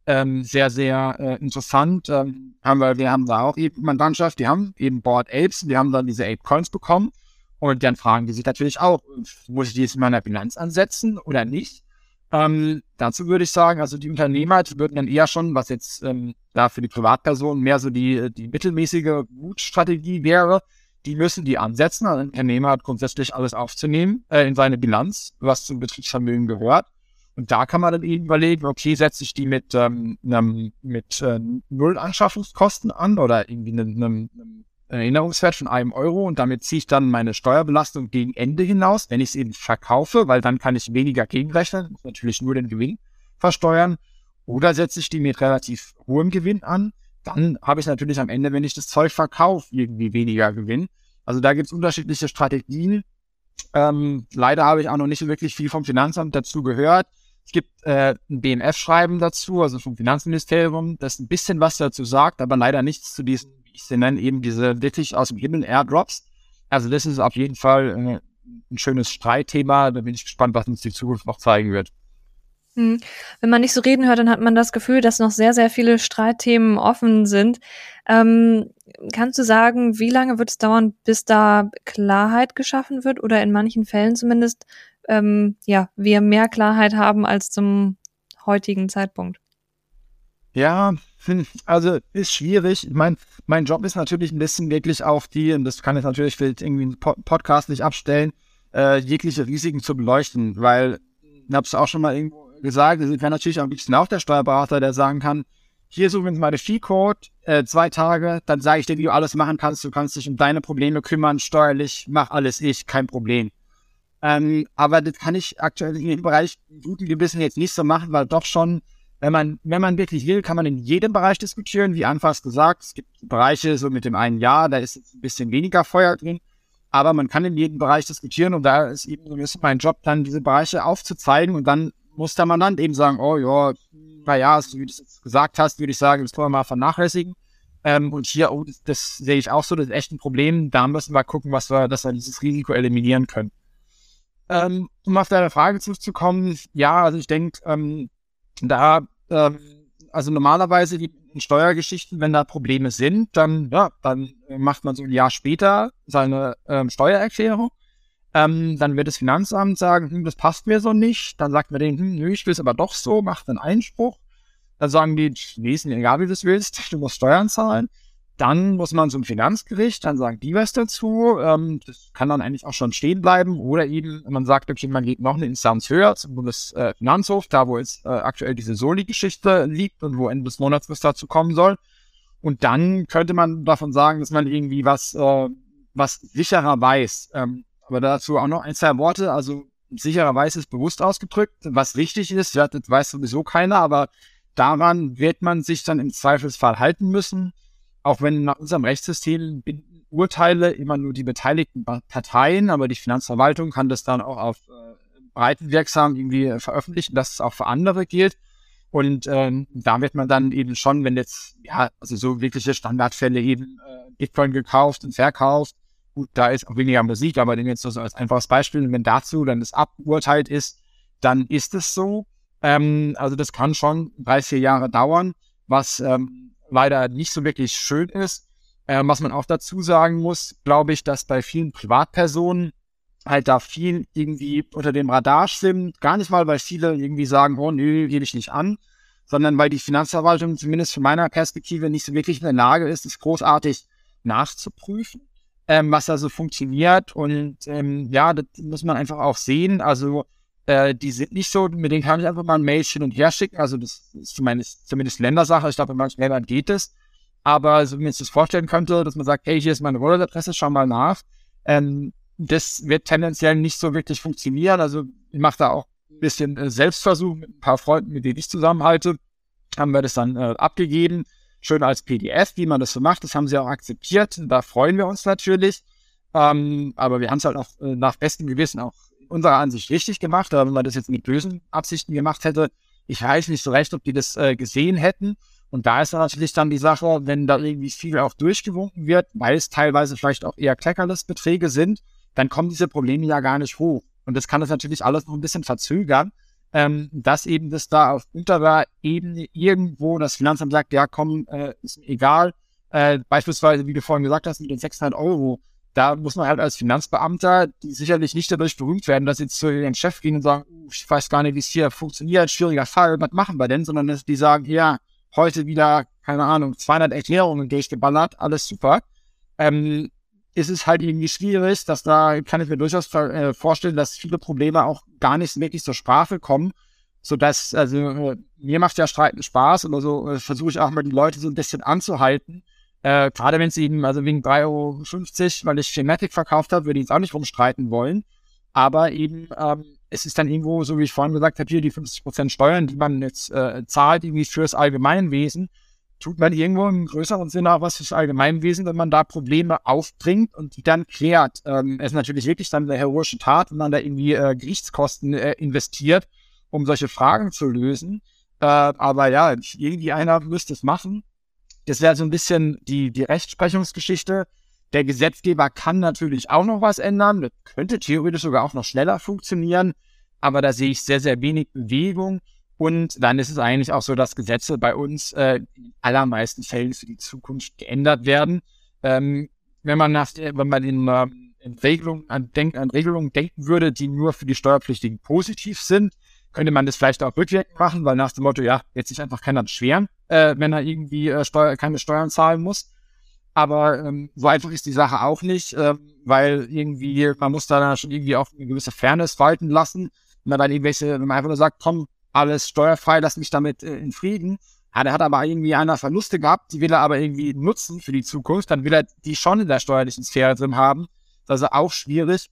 ähm, sehr, sehr äh, interessant. Ähm, haben wir, wir haben da auch eben Mandantschaft, die haben eben Board Apes, die haben dann diese Ape Coins bekommen. Und dann fragen die sich natürlich auch, muss ich die jetzt in meiner Bilanz ansetzen oder nicht? Ähm, dazu würde ich sagen, also die Unternehmer würden dann eher schon, was jetzt ähm, da für die Privatperson mehr so die, die mittelmäßige Mutstrategie wäre, die müssen die ansetzen. Ein Unternehmer hat grundsätzlich alles aufzunehmen äh, in seine Bilanz, was zum Betriebsvermögen gehört. Und da kann man dann eben überlegen, okay, setze ich die mit, ähm, einem, mit äh, null Anschaffungskosten an oder irgendwie einem, einem Erinnerungswert von einem Euro und damit ziehe ich dann meine Steuerbelastung gegen Ende hinaus, wenn ich es eben verkaufe, weil dann kann ich weniger gegenrechnen, natürlich nur den Gewinn versteuern. Oder setze ich die mit relativ hohem Gewinn an, dann habe ich natürlich am Ende, wenn ich das Zeug verkaufe, irgendwie weniger Gewinn. Also da gibt es unterschiedliche Strategien. Ähm, leider habe ich auch noch nicht wirklich viel vom Finanzamt dazu gehört. Es gibt äh, ein BMF-Schreiben dazu, also vom Finanzministerium, das ein bisschen was dazu sagt, aber leider nichts zu diesen, wie ich sie nenne, eben diese wirklich aus dem Himmel Airdrops. Also das ist auf jeden Fall äh, ein schönes Streitthema. Da bin ich gespannt, was uns die Zukunft noch zeigen wird. Hm. Wenn man nicht so reden hört, dann hat man das Gefühl, dass noch sehr, sehr viele Streitthemen offen sind. Ähm, kannst du sagen, wie lange wird es dauern, bis da Klarheit geschaffen wird oder in manchen Fällen zumindest, ähm, ja, wir mehr Klarheit haben als zum heutigen Zeitpunkt? Ja, also ist schwierig. Ich mein, mein Job ist natürlich ein bisschen wirklich auch die, und das kann ich natürlich für irgendwie einen Podcast nicht abstellen, äh, jegliche Risiken zu beleuchten, weil habe es auch schon mal irgendwo gesagt, es wäre natürlich am liebsten auch der Steuerberater, der sagen kann, hier ist übrigens meine Fee-Code, äh, zwei Tage, dann sage ich dir, wie du alles machen kannst, du kannst dich um deine Probleme kümmern, steuerlich, mach alles ich, kein Problem. Ähm, aber das kann ich aktuell in dem Bereich guten Gewissen jetzt nicht so machen, weil doch schon, wenn man, wenn man wirklich will, kann man in jedem Bereich diskutieren, wie anfangs gesagt, es gibt Bereiche so mit dem einen Jahr, da ist ein bisschen weniger Feuer drin, aber man kann in jedem Bereich diskutieren und da ist eben so ein bisschen mein Job, dann diese Bereiche aufzuzeigen und dann muss der Mandant eben sagen, oh ja, naja, so wie du es gesagt hast, würde ich sagen, das können wir mal vernachlässigen. Ähm, und hier, oh, das, das, sehe ich auch so, das ist echt ein Problem. Da müssen wir gucken, was wir, dass wir dieses Risiko eliminieren können. Ähm, um auf deine Frage zurückzukommen, ja, also ich denke, ähm, da, ähm, also normalerweise die Steuergeschichten, wenn da Probleme sind, dann, ja, dann macht man so ein Jahr später seine ähm, Steuererklärung ähm, dann wird das Finanzamt sagen, hm, das passt mir so nicht. Dann sagt man denen, hm, nö, ich will es aber doch so, macht einen Einspruch. Dann sagen die, nee, ist egal, wie du es willst, du musst Steuern zahlen. dann muss man zum Finanzgericht, dann sagen die was dazu. Ähm, das kann dann eigentlich auch schon stehen bleiben. Oder eben, man sagt, okay, man geht noch eine Instanz höher zum Bundesfinanzhof, da wo jetzt äh, aktuell diese Soli-Geschichte liegt und wo Ende des Monats was dazu kommen soll. Und dann könnte man davon sagen, dass man irgendwie was, äh, was sicherer weiß. Ähm, aber dazu auch noch ein, zwei Worte. Also sicherer weiß ist bewusst ausgedrückt. Was wichtig ist, ja, das weiß sowieso keiner, aber daran wird man sich dann im Zweifelsfall halten müssen auch wenn nach unserem Rechtssystem Urteile immer nur die beteiligten Parteien, aber die Finanzverwaltung kann das dann auch auf äh, breitenwirksam irgendwie äh, veröffentlichen, dass es auch für andere gilt. Und ähm, da wird man dann eben schon, wenn jetzt, ja, also so wirkliche Standardfälle eben äh, Bitcoin gekauft und verkauft, gut, da ist auch weniger Musik, aber den jetzt so als einfaches Beispiel, wenn dazu dann das aburteilt ist, dann ist es so. Ähm, also das kann schon drei, vier Jahre dauern, was ähm, leider nicht so wirklich schön ist. Ähm, was man auch dazu sagen muss, glaube ich, dass bei vielen Privatpersonen halt da viel irgendwie unter dem Radar schwimmt. Gar nicht mal, weil viele irgendwie sagen, oh nö, gebe ich nicht an, sondern weil die Finanzverwaltung zumindest von meiner Perspektive nicht so wirklich in der Lage ist, es großartig nachzuprüfen, ähm, was da so funktioniert. Und ähm, ja, das muss man einfach auch sehen. Also äh, die sind nicht so, mit denen kann ich einfach mal ein Mail hin und her schicken. Also das ist zumindest, zumindest Ländersache. Ich glaube, in manchen Ländern geht es. Aber so wie man sich das vorstellen könnte, dass man sagt, hey, hier ist meine Wallet-Adresse, schau mal nach. Ähm, das wird tendenziell nicht so wirklich funktionieren. Also ich mache da auch ein bisschen äh, Selbstversuch mit ein paar Freunden, mit denen ich zusammenhalte. Haben wir das dann äh, abgegeben. Schön als PDF, wie man das so macht. Das haben sie auch akzeptiert. Da freuen wir uns natürlich. Ähm, aber wir haben es halt auch äh, nach bestem Gewissen auch unserer Ansicht richtig gemacht, aber wenn man das jetzt mit bösen Absichten gemacht hätte, ich weiß nicht so recht, ob die das äh, gesehen hätten. Und da ist natürlich dann die Sache, wenn da irgendwie viel auch durchgewunken wird, weil es teilweise vielleicht auch eher Kleckerless-Beträge sind, dann kommen diese Probleme ja gar nicht hoch. Und das kann das natürlich alles noch ein bisschen verzögern, ähm, dass eben das da auf unterer Ebene irgendwo das Finanzamt sagt, ja komm, äh, ist mir egal. Äh, beispielsweise, wie du vorhin gesagt hast, mit den 600 Euro, da muss man halt als Finanzbeamter, die sicherlich nicht dadurch berühmt werden, dass sie zu ihren Chef gehen und sagen, ich weiß gar nicht, wie es hier funktioniert, schwieriger Fall, was machen wir denn? Sondern dass die sagen, ja, heute wieder, keine Ahnung, 200 Erklärungen durchgeballert, alles super. Ähm, ist es halt irgendwie schwierig, dass da kann ich mir durchaus äh, vorstellen, dass viele Probleme auch gar nicht wirklich zur Sprache kommen, so dass also äh, mir macht ja Streiten Spaß oder so äh, versuche ich auch mal die Leute so ein bisschen anzuhalten, äh, gerade wenn es eben, also wegen 3,50 Euro, weil ich Schematic verkauft habe, würde ich jetzt auch nicht rumstreiten wollen. Aber eben, ähm, es ist dann irgendwo, so wie ich vorhin gesagt habe, hier die 50% Steuern, die man jetzt äh, zahlt, irgendwie fürs Allgemeinwesen, tut man irgendwo im größeren Sinne auch was fürs Allgemeinwesen, wenn man da Probleme aufbringt und die dann klärt. Ähm, es ist natürlich wirklich dann eine heroische Tat, wenn man da irgendwie äh, Gerichtskosten äh, investiert, um solche Fragen zu lösen. Äh, aber ja, irgendwie einer müsste es machen. Das wäre so ein bisschen die, die Rechtsprechungsgeschichte. Der Gesetzgeber kann natürlich auch noch was ändern. Das könnte theoretisch sogar auch noch schneller funktionieren. Aber da sehe ich sehr, sehr wenig Bewegung. Und dann ist es eigentlich auch so, dass Gesetze bei uns äh, in allermeisten Fällen für die Zukunft geändert werden. Ähm, wenn man nach, wenn man in, äh, in Regelungen an, denk, an Regelungen denken würde, die nur für die Steuerpflichtigen positiv sind, könnte man das vielleicht auch rückwirkend machen, weil nach dem Motto, ja, jetzt sich einfach keiner beschweren, äh, wenn er irgendwie äh, Steuer, keine Steuern zahlen muss. Aber ähm, so einfach ist die Sache auch nicht, äh, weil irgendwie, man muss da schon irgendwie auch eine gewisse Fairness walten lassen. Wenn man dann irgendwelche, wenn man einfach nur sagt, komm, alles steuerfrei, lass mich damit äh, in Frieden. Ja, der hat aber irgendwie einer Verluste gehabt, die will er aber irgendwie nutzen für die Zukunft, dann will er die schon in der steuerlichen Sphäre drin haben. Das ist auch schwierig.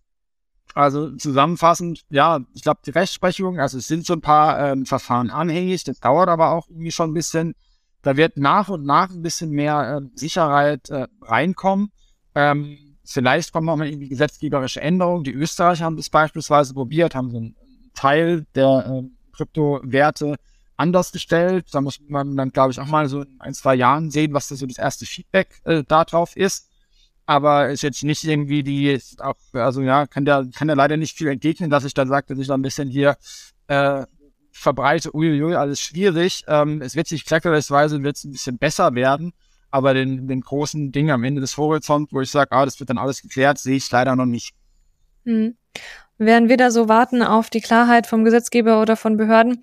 Also zusammenfassend, ja, ich glaube, die Rechtsprechung, also es sind so ein paar ähm, Verfahren anhängig, das dauert aber auch irgendwie schon ein bisschen. Da wird nach und nach ein bisschen mehr äh, Sicherheit äh, reinkommen. Ähm, vielleicht kommen auch mal irgendwie gesetzgeberische Änderungen. Die Österreicher haben das beispielsweise probiert, haben so einen Teil der äh, Kryptowerte anders gestellt. Da muss man dann, glaube ich, auch mal so in ein, zwei Jahren sehen, was da so das erste Feedback äh, darauf ist aber ist jetzt nicht irgendwie die, auch, also ja, kann der, kann der leider nicht viel entgegnen, dass ich dann sage, dass ich da ein bisschen hier äh, verbreite, uiuiui, alles schwierig. Ähm, es wird sich kleckerweise wird es ein bisschen besser werden, aber den, den großen Ding am Ende des Horizonts, wo ich sage, ah, das wird dann alles geklärt, sehe ich leider noch nicht. Hm. Während wir da so warten auf die Klarheit vom Gesetzgeber oder von Behörden,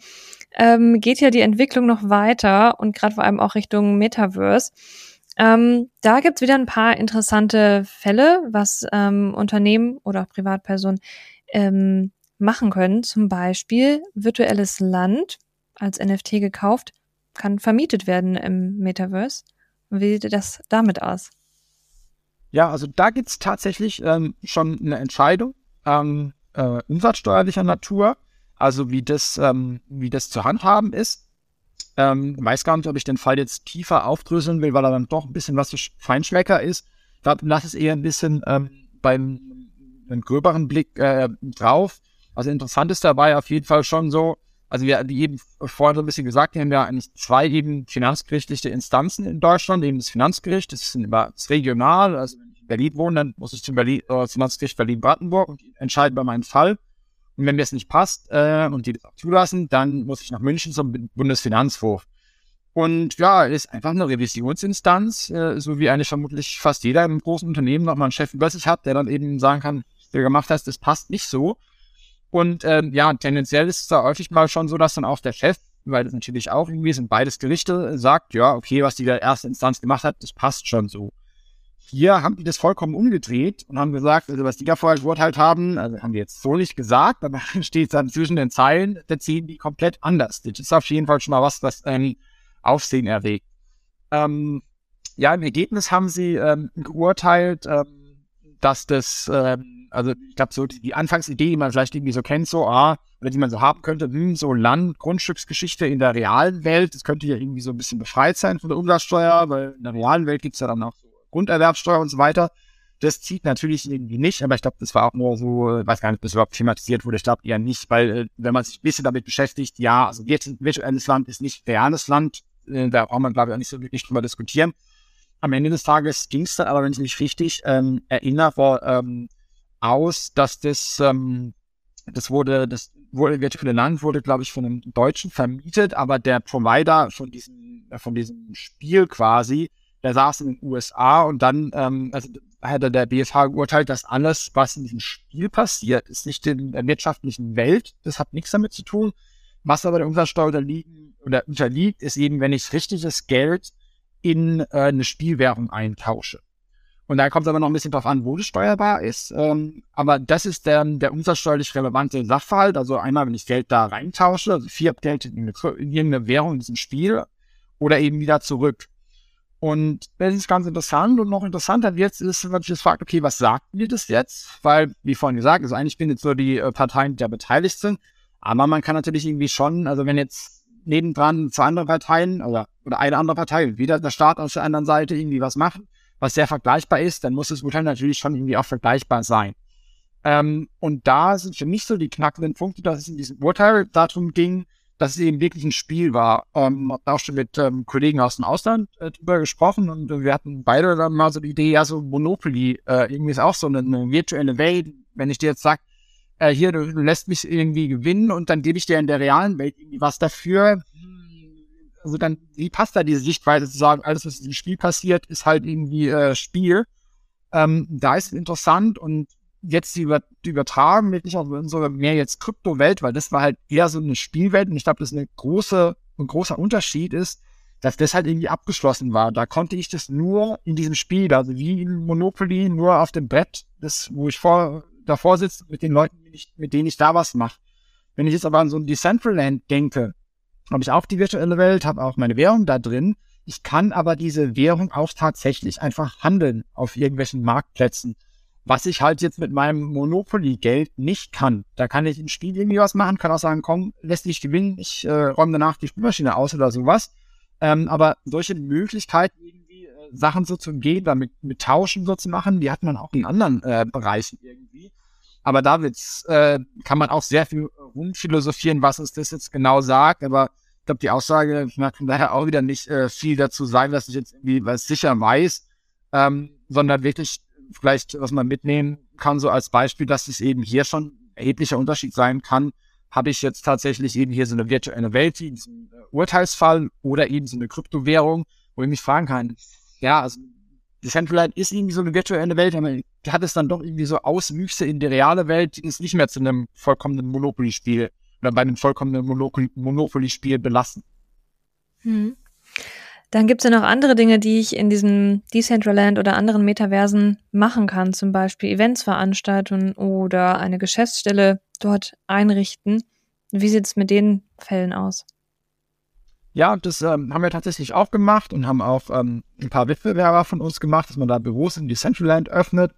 ähm, geht ja die Entwicklung noch weiter und gerade vor allem auch Richtung Metaverse. Ähm, da gibt's wieder ein paar interessante Fälle, was ähm, Unternehmen oder auch Privatpersonen ähm, machen können. Zum Beispiel virtuelles Land als NFT gekauft, kann vermietet werden im Metaverse. Wie sieht das damit aus? Ja, also da gibt's tatsächlich ähm, schon eine Entscheidung ähm, äh, umsatzsteuerlicher Natur, also wie das, ähm, wie das zu handhaben ist. Ähm, weiß gar nicht, ob ich den Fall jetzt tiefer aufdröseln will, weil er dann doch ein bisschen was für Feinschmecker ist. Da lass es eher ein bisschen ähm, beim einem gröberen Blick äh, drauf. Also interessant ist dabei auf jeden Fall schon so, also wir, wie eben vorhin so ein bisschen gesagt, wir haben ja eigentlich zwei eben finanzgerichtliche Instanzen in Deutschland, eben das Finanzgericht, das ist immer das regional, also Berlin wohne, dann muss ich zum Berlin, äh, Finanzgericht Berlin-Brandenburg und entscheiden bei meinem Fall. Und wenn mir es nicht passt äh, und die das auch zulassen, dann muss ich nach München zum Bundesfinanzhof. Und ja, ist einfach eine Revisionsinstanz, äh, so wie eigentlich vermutlich fast jeder im großen Unternehmen noch mal einen Chef über sich hat, der dann eben sagen kann, der gemacht hast, das passt nicht so. Und ähm, ja, tendenziell ist es da häufig mal schon so, dass dann auch der Chef, weil das natürlich auch irgendwie sind beides Gerichte, sagt, ja, okay, was die der erste Instanz gemacht hat, das passt schon so. Hier haben die das vollkommen umgedreht und haben gesagt, also was die da vorher geurteilt haben, also haben die jetzt so nicht gesagt, aber steht dann zwischen den Zeilen, da ziehen die komplett anders. Das ist auf jeden Fall schon mal was, was ein Aufsehen erregt. Ähm, ja, im Ergebnis haben sie ähm, geurteilt, ähm, dass das, ähm, also ich glaube, so die, die, Anfangsidee, die man vielleicht irgendwie so kennt, so, ah, oder die man so haben könnte, hm, so Land, Grundstücksgeschichte in der realen Welt, das könnte ja irgendwie so ein bisschen befreit sein von der Umsatzsteuer, weil in der realen Welt gibt's ja dann auch so Grunderwerbsteuer und so weiter. Das zieht natürlich irgendwie nicht, aber ich glaube, das war auch nur so, weiß gar nicht, ob das überhaupt thematisiert wurde. Ich glaube eher nicht, weil äh, wenn man sich ein bisschen damit beschäftigt, ja, also virtuelles Land ist nicht reales Land, äh, da braucht man, glaube ich, auch nicht so wirklich drüber diskutieren. Am Ende des Tages ging es dann aber, wenn ich mich richtig ähm, erinnere, ähm, aus, dass das, ähm, das wurde, das wurde, virtuelle Land wurde, glaube ich, von einem Deutschen vermietet, aber der Provider von diesem, von diesem Spiel quasi, der saß in den USA und dann ähm, also hatte der BFH geurteilt, dass alles, was in diesem Spiel passiert, ist nicht in der wirtschaftlichen Welt. Das hat nichts damit zu tun. Was aber der Umsatzsteuer unterliegen oder unterliegt, ist eben, wenn ich richtiges Geld in äh, eine Spielwährung eintausche. Und da kommt es aber noch ein bisschen drauf an, wo das steuerbar ist. Ähm, aber das ist dann der umsatzsteuerlich relevante Sachverhalt. Also einmal, wenn ich Geld da reintausche, also Fiat Geld in, in irgendeine Währung in diesem Spiel oder eben wieder zurück. Und das ist ganz interessant und noch interessanter wird ist, wenn man sich jetzt fragt, okay, was sagt mir das jetzt? Weil, wie vorhin gesagt, also eigentlich bin jetzt so die äh, Parteien, die da beteiligt sind. Aber man kann natürlich irgendwie schon, also wenn jetzt nebendran zwei andere Parteien oder, oder eine andere Partei, wieder der Staat auf der anderen Seite irgendwie was machen, was sehr vergleichbar ist, dann muss das Urteil natürlich schon irgendwie auch vergleichbar sein. Ähm, und da sind für mich so die knackenden Punkte, dass es in diesem Urteil darum ging, dass es eben wirklich ein Spiel war. Ähm, auch schon mit ähm, Kollegen aus dem Ausland äh, drüber gesprochen und äh, wir hatten beide dann mal so die Idee, ja, so Monopoly, äh, irgendwie ist auch so eine, eine virtuelle Welt. Wenn ich dir jetzt sag, äh, hier, du, du lässt mich irgendwie gewinnen und dann gebe ich dir in der realen Welt irgendwie was dafür. Also dann, wie passt da diese Sichtweise zu sagen, alles, was im Spiel passiert, ist halt irgendwie äh, Spiel. Ähm, da ist es interessant und jetzt die, über, die übertragen wirklich auf unsere mehr jetzt Kryptowelt, weil das war halt eher so eine Spielwelt und ich glaube, das ist eine große, ein großer Unterschied ist, dass das halt irgendwie abgeschlossen war. Da konnte ich das nur in diesem Spiel, also wie in Monopoly, nur auf dem Brett, das, wo ich vor, davor sitze mit den Leuten, mit denen ich da was mache. Wenn ich jetzt aber an so ein Decentraland denke, habe ich auch die virtuelle Welt, habe auch meine Währung da drin. Ich kann aber diese Währung auch tatsächlich einfach handeln auf irgendwelchen Marktplätzen. Was ich halt jetzt mit meinem Monopoly-Geld nicht kann. Da kann ich im Spiel irgendwie was machen, kann auch sagen, komm, lässt dich gewinnen, ich äh, räume danach die Spielmaschine aus oder sowas. Ähm, aber solche Möglichkeiten, irgendwie äh, Sachen so zu gehen, damit mit Tauschen so zu machen, die hat man auch in anderen äh, Bereichen irgendwie. Aber da äh, kann man auch sehr viel rumphilosophieren, was es das jetzt genau sagt. Aber ich glaube, die Aussage mag von daher auch wieder nicht äh, viel dazu sein, dass ich jetzt irgendwie was sicher weiß, ähm, sondern wirklich vielleicht, was man mitnehmen kann, so als Beispiel, dass es eben hier schon erheblicher Unterschied sein kann. Habe ich jetzt tatsächlich eben hier so eine virtuelle Welt, in diesem äh, Urteilsfall oder eben so eine Kryptowährung, wo ich mich fragen kann, ja, also Decentraland ist irgendwie so eine virtuelle Welt, aber hat es dann doch irgendwie so Auswüchse in die reale Welt, die es nicht mehr zu einem vollkommenen Monopoly-Spiel oder bei einem vollkommenen Monopoly-Spiel belassen. Hm. Dann gibt es ja noch andere Dinge, die ich in diesem Decentraland oder anderen Metaversen machen kann, zum Beispiel Events veranstalten oder eine Geschäftsstelle dort einrichten. Wie sieht es mit den Fällen aus? Ja, das ähm, haben wir tatsächlich auch gemacht und haben auch ähm, ein paar Wettbewerber von uns gemacht, dass man da Büros in Decentraland öffnet.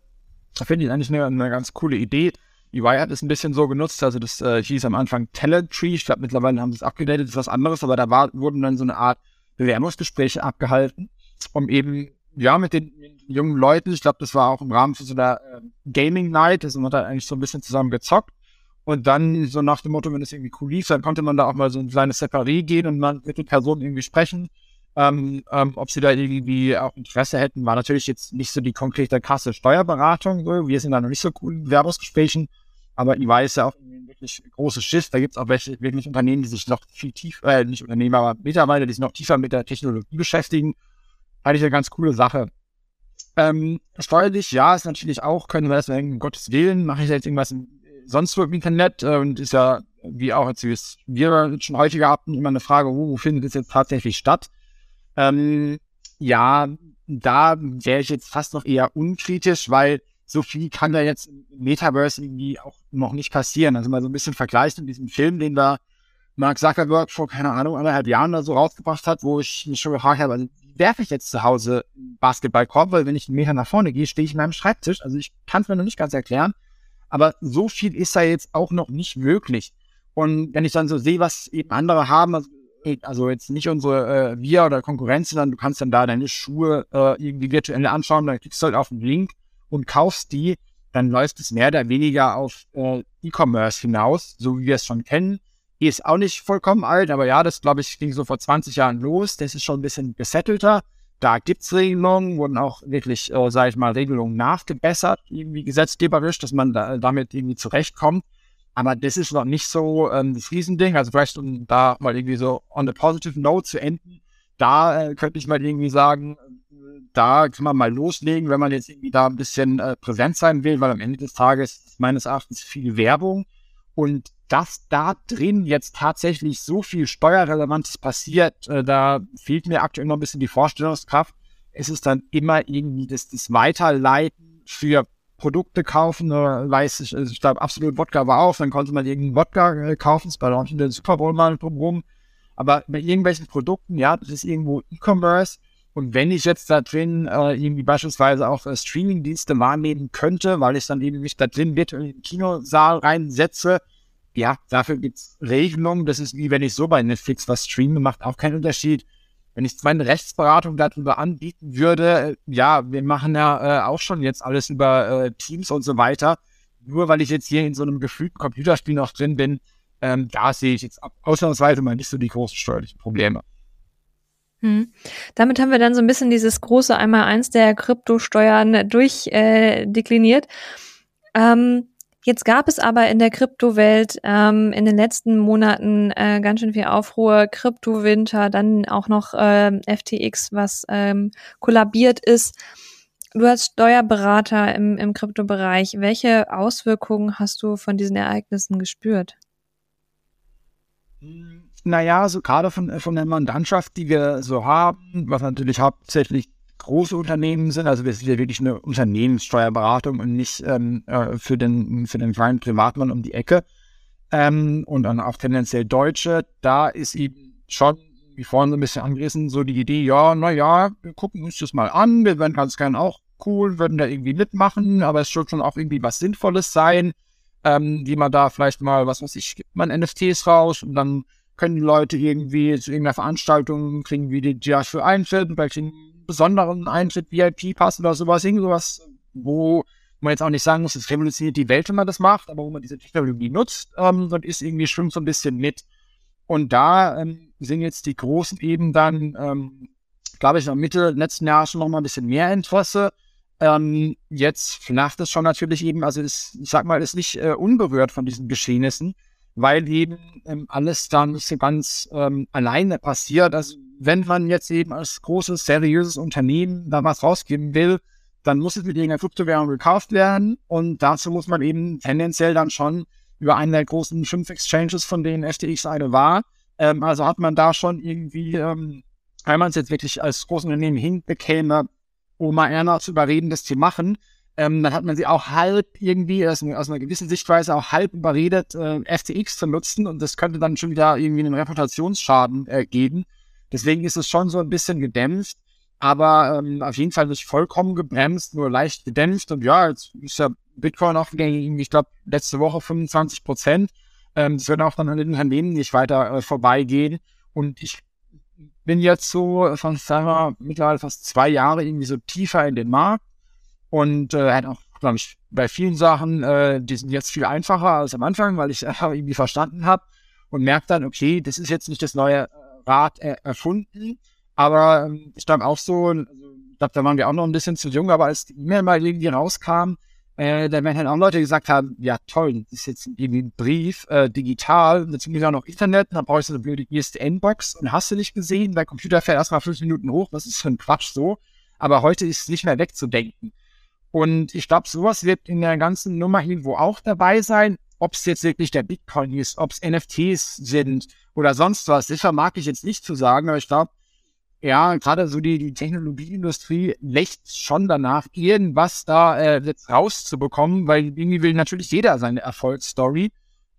Da finde ich eigentlich eine, eine ganz coole Idee. EY hat es ein bisschen so genutzt, also das äh, hieß am Anfang Talent Tree. Ich glaube, mittlerweile haben sie es abgedatet, ist was anderes, aber da war, wurden dann so eine Art Bewerbungsgespräche abgehalten, um eben, ja, mit den, jungen Leuten, ich glaube, das war auch im Rahmen von so einer äh, Gaming Night, also man hat eigentlich so ein bisschen zusammen gezockt. Und dann so nach dem Motto, wenn es irgendwie cool lief, dann konnte man da auch mal so ein kleines Separé gehen und man mit den Personen irgendwie sprechen. Ähm, ähm, ob sie da irgendwie auch Interesse hätten, war natürlich jetzt nicht so die konkrete krasse Steuerberatung. So. Wir sind da noch nicht so cool in Werbungsgesprächen, aber EY ist ja auch ein wirklich großes Schiff. Da gibt es auch welche, wirklich Unternehmen, die sich noch viel tiefer, äh, nicht Unternehmen, aber Mitarbeiter, die sich noch tiefer mit der Technologie beschäftigen. Eigentlich eine ganz coole Sache. Ähm, steuerlich, ja, ist natürlich auch, können wir das, um Gottes Willen, mache ich jetzt irgendwas im, sonst wo im Internet äh, und ist ja, wie auch jetzt, wie wir schon häufiger hatten, immer eine Frage, wo, wo findet es jetzt tatsächlich statt? Ähm, ja, da wäre ich jetzt fast noch eher unkritisch, weil so viel kann da jetzt im Metaverse irgendwie auch noch nicht passieren. Also mal so ein bisschen vergleichen mit diesem Film, den da Mark Zuckerberg vor, keine Ahnung, anderthalb Jahren da so rausgebracht hat, wo ich mich schon gefragt habe, also werfe ich jetzt zu Hause Basketballkorb, weil wenn ich einen Meter nach vorne gehe, stehe ich in meinem Schreibtisch. Also ich kann es mir noch nicht ganz erklären. Aber so viel ist da jetzt auch noch nicht möglich. Und wenn ich dann so sehe, was eben andere haben, also, also jetzt nicht unsere äh, wir oder Konkurrenz, sondern du kannst dann da deine Schuhe äh, irgendwie virtuell anschauen, dann klickst du halt auf den Link und kaufst die, dann läuft es mehr oder weniger auf äh, E-Commerce hinaus, so wie wir es schon kennen. Die ist auch nicht vollkommen alt, aber ja, das glaube ich ging so vor 20 Jahren los. Das ist schon ein bisschen gesettelter. Da gibt's Regelungen, wurden auch wirklich, äh, sage ich mal, Regelungen nachgebessert, irgendwie gesetzgeberisch, dass man da, damit irgendwie zurechtkommt. Aber das ist noch nicht so ähm, das Riesending. Also vielleicht, um da mal irgendwie so on a positive note zu enden, da äh, könnte ich mal irgendwie sagen, da kann man mal loslegen, wenn man jetzt irgendwie da ein bisschen äh, präsent sein will, weil am Ende des Tages ist meines Erachtens viel Werbung und dass da drin jetzt tatsächlich so viel Steuerrelevantes passiert, äh, da fehlt mir aktuell noch ein bisschen die Vorstellungskraft. Es ist dann immer irgendwie das, das Weiterleiten für Produkte kaufen, oder weiß ich, also ich glaube, absolut Wodka war auf, dann konnte man irgendeinen Wodka äh, kaufen, das war auch in den Super Bowl mal drumherum. Aber bei irgendwelchen Produkten, ja, das ist irgendwo E-Commerce und wenn ich jetzt da drin äh, irgendwie beispielsweise auch äh, Streaming-Dienste wahrnehmen könnte, weil ich dann eben mich da drin virtuell in den Kinosaal reinsetze, ja, dafür gibt's Regelungen. Das ist wie wenn ich so bei Netflix was streame, macht auch keinen Unterschied. Wenn ich meine Rechtsberatung darüber anbieten würde, äh, ja, wir machen ja äh, auch schon jetzt alles über äh, Teams und so weiter. Nur weil ich jetzt hier in so einem gefühlten Computerspiel noch drin bin, ähm, da sehe ich jetzt ausnahmsweise mal nicht so die großen steuerlichen Probleme. Hm. Damit haben wir dann so ein bisschen dieses große Einmal-Eins der Kryptosteuern durchdekliniert. Äh, ähm, jetzt gab es aber in der Kryptowelt ähm, in den letzten Monaten äh, ganz schön viel Aufruhr, Kryptowinter, dann auch noch äh, FTX, was ähm, kollabiert ist. Du als Steuerberater im, im Kryptobereich, welche Auswirkungen hast du von diesen Ereignissen gespürt? Hm naja, so gerade von, von der Mandantschaft, die wir so haben, was natürlich hauptsächlich große Unternehmen sind, also wir sind ja wirklich eine Unternehmenssteuerberatung und nicht ähm, äh, für den für den kleinen Privatmann um die Ecke. Ähm, und dann auch tendenziell Deutsche, da ist eben schon, wie vorhin so ein bisschen angerissen, so die Idee, ja, naja, wir gucken uns das mal an, wir werden ganz gern auch cool, würden da irgendwie mitmachen, aber es soll schon auch irgendwie was Sinnvolles sein, ähm, wie man da vielleicht mal, was weiß ich, gibt man NFTs raus und dann können die Leute irgendwie zu irgendeiner Veranstaltung kriegen, wie die, dafür Eintritt, vielleicht einen besonderen Eintritt, VIP-Pass oder sowas, irgend sowas, wo man jetzt auch nicht sagen muss, es revolutioniert die Welt, wenn man das macht, aber wo man diese Technologie nutzt ähm, und ist irgendwie schwimmt so ein bisschen mit. Und da ähm, sind jetzt die Großen eben dann, ähm, glaube ich, noch Mitte letzten Jahres schon noch mal ein bisschen mehr Interesse. Ähm, jetzt flacht es schon natürlich eben, also ist, ich sag mal, ist nicht äh, unberührt von diesen Geschehnissen weil eben ähm, alles da nicht so ganz ähm, alleine passiert. Also wenn man jetzt eben als großes, seriöses Unternehmen da was rausgeben will, dann muss es mit irgendeiner Kryptowährung gekauft werden und dazu muss man eben tendenziell dann schon über einen der großen fünf Exchanges, von denen FTX eine war, ähm, also hat man da schon irgendwie ähm, wenn man es jetzt wirklich als großes Unternehmen hinbekäme, Oma Erna zu überreden, das zu machen, ähm, dann hat man sie auch halb irgendwie aus, aus, einer gewissen Sichtweise auch halb überredet, äh, FTX zu nutzen und das könnte dann schon wieder irgendwie einen Reputationsschaden äh, geben. Deswegen ist es schon so ein bisschen gedämpft, aber ähm, auf jeden Fall nicht vollkommen gebremst, nur leicht gedämpft und ja, jetzt ist ja Bitcoin auch irgendwie, ich glaube, letzte Woche 25 Prozent. Ähm, das wird auch dann an den Unternehmen nicht weiter äh, vorbeigehen und ich bin jetzt so von wir, mittlerweile fast zwei Jahre irgendwie so tiefer in den Markt und äh, hat auch, glaube ich, bei vielen Sachen, äh, die sind jetzt viel einfacher als am Anfang, weil ich einfach irgendwie verstanden habe und merke dann, okay, das ist jetzt nicht das neue Rad äh, erfunden, aber ähm, ich glaube auch so, also, ich glaube, da waren wir auch noch ein bisschen zu jung, aber als die E-Mail mal irgendwie rauskam, äh, da werden halt auch Leute gesagt haben, ja toll, das ist jetzt irgendwie ein Brief, äh, digital, dazu gibt auch noch Internet, dann brauchst du eine blöde ISDN-Box und hast du nicht gesehen, dein Computer fährt erstmal fünf Minuten hoch, was ist für ein Quatsch so, aber heute ist es nicht mehr wegzudenken. Und ich glaube, sowas wird in der ganzen Nummer irgendwo auch dabei sein. Ob es jetzt wirklich der Bitcoin ist, ob es NFTs sind oder sonst was, das vermag ich jetzt nicht zu sagen, aber ich glaube, ja, gerade so die, die Technologieindustrie lächzt schon danach, irgendwas da äh, jetzt rauszubekommen, weil irgendwie will natürlich jeder seine Erfolgsstory.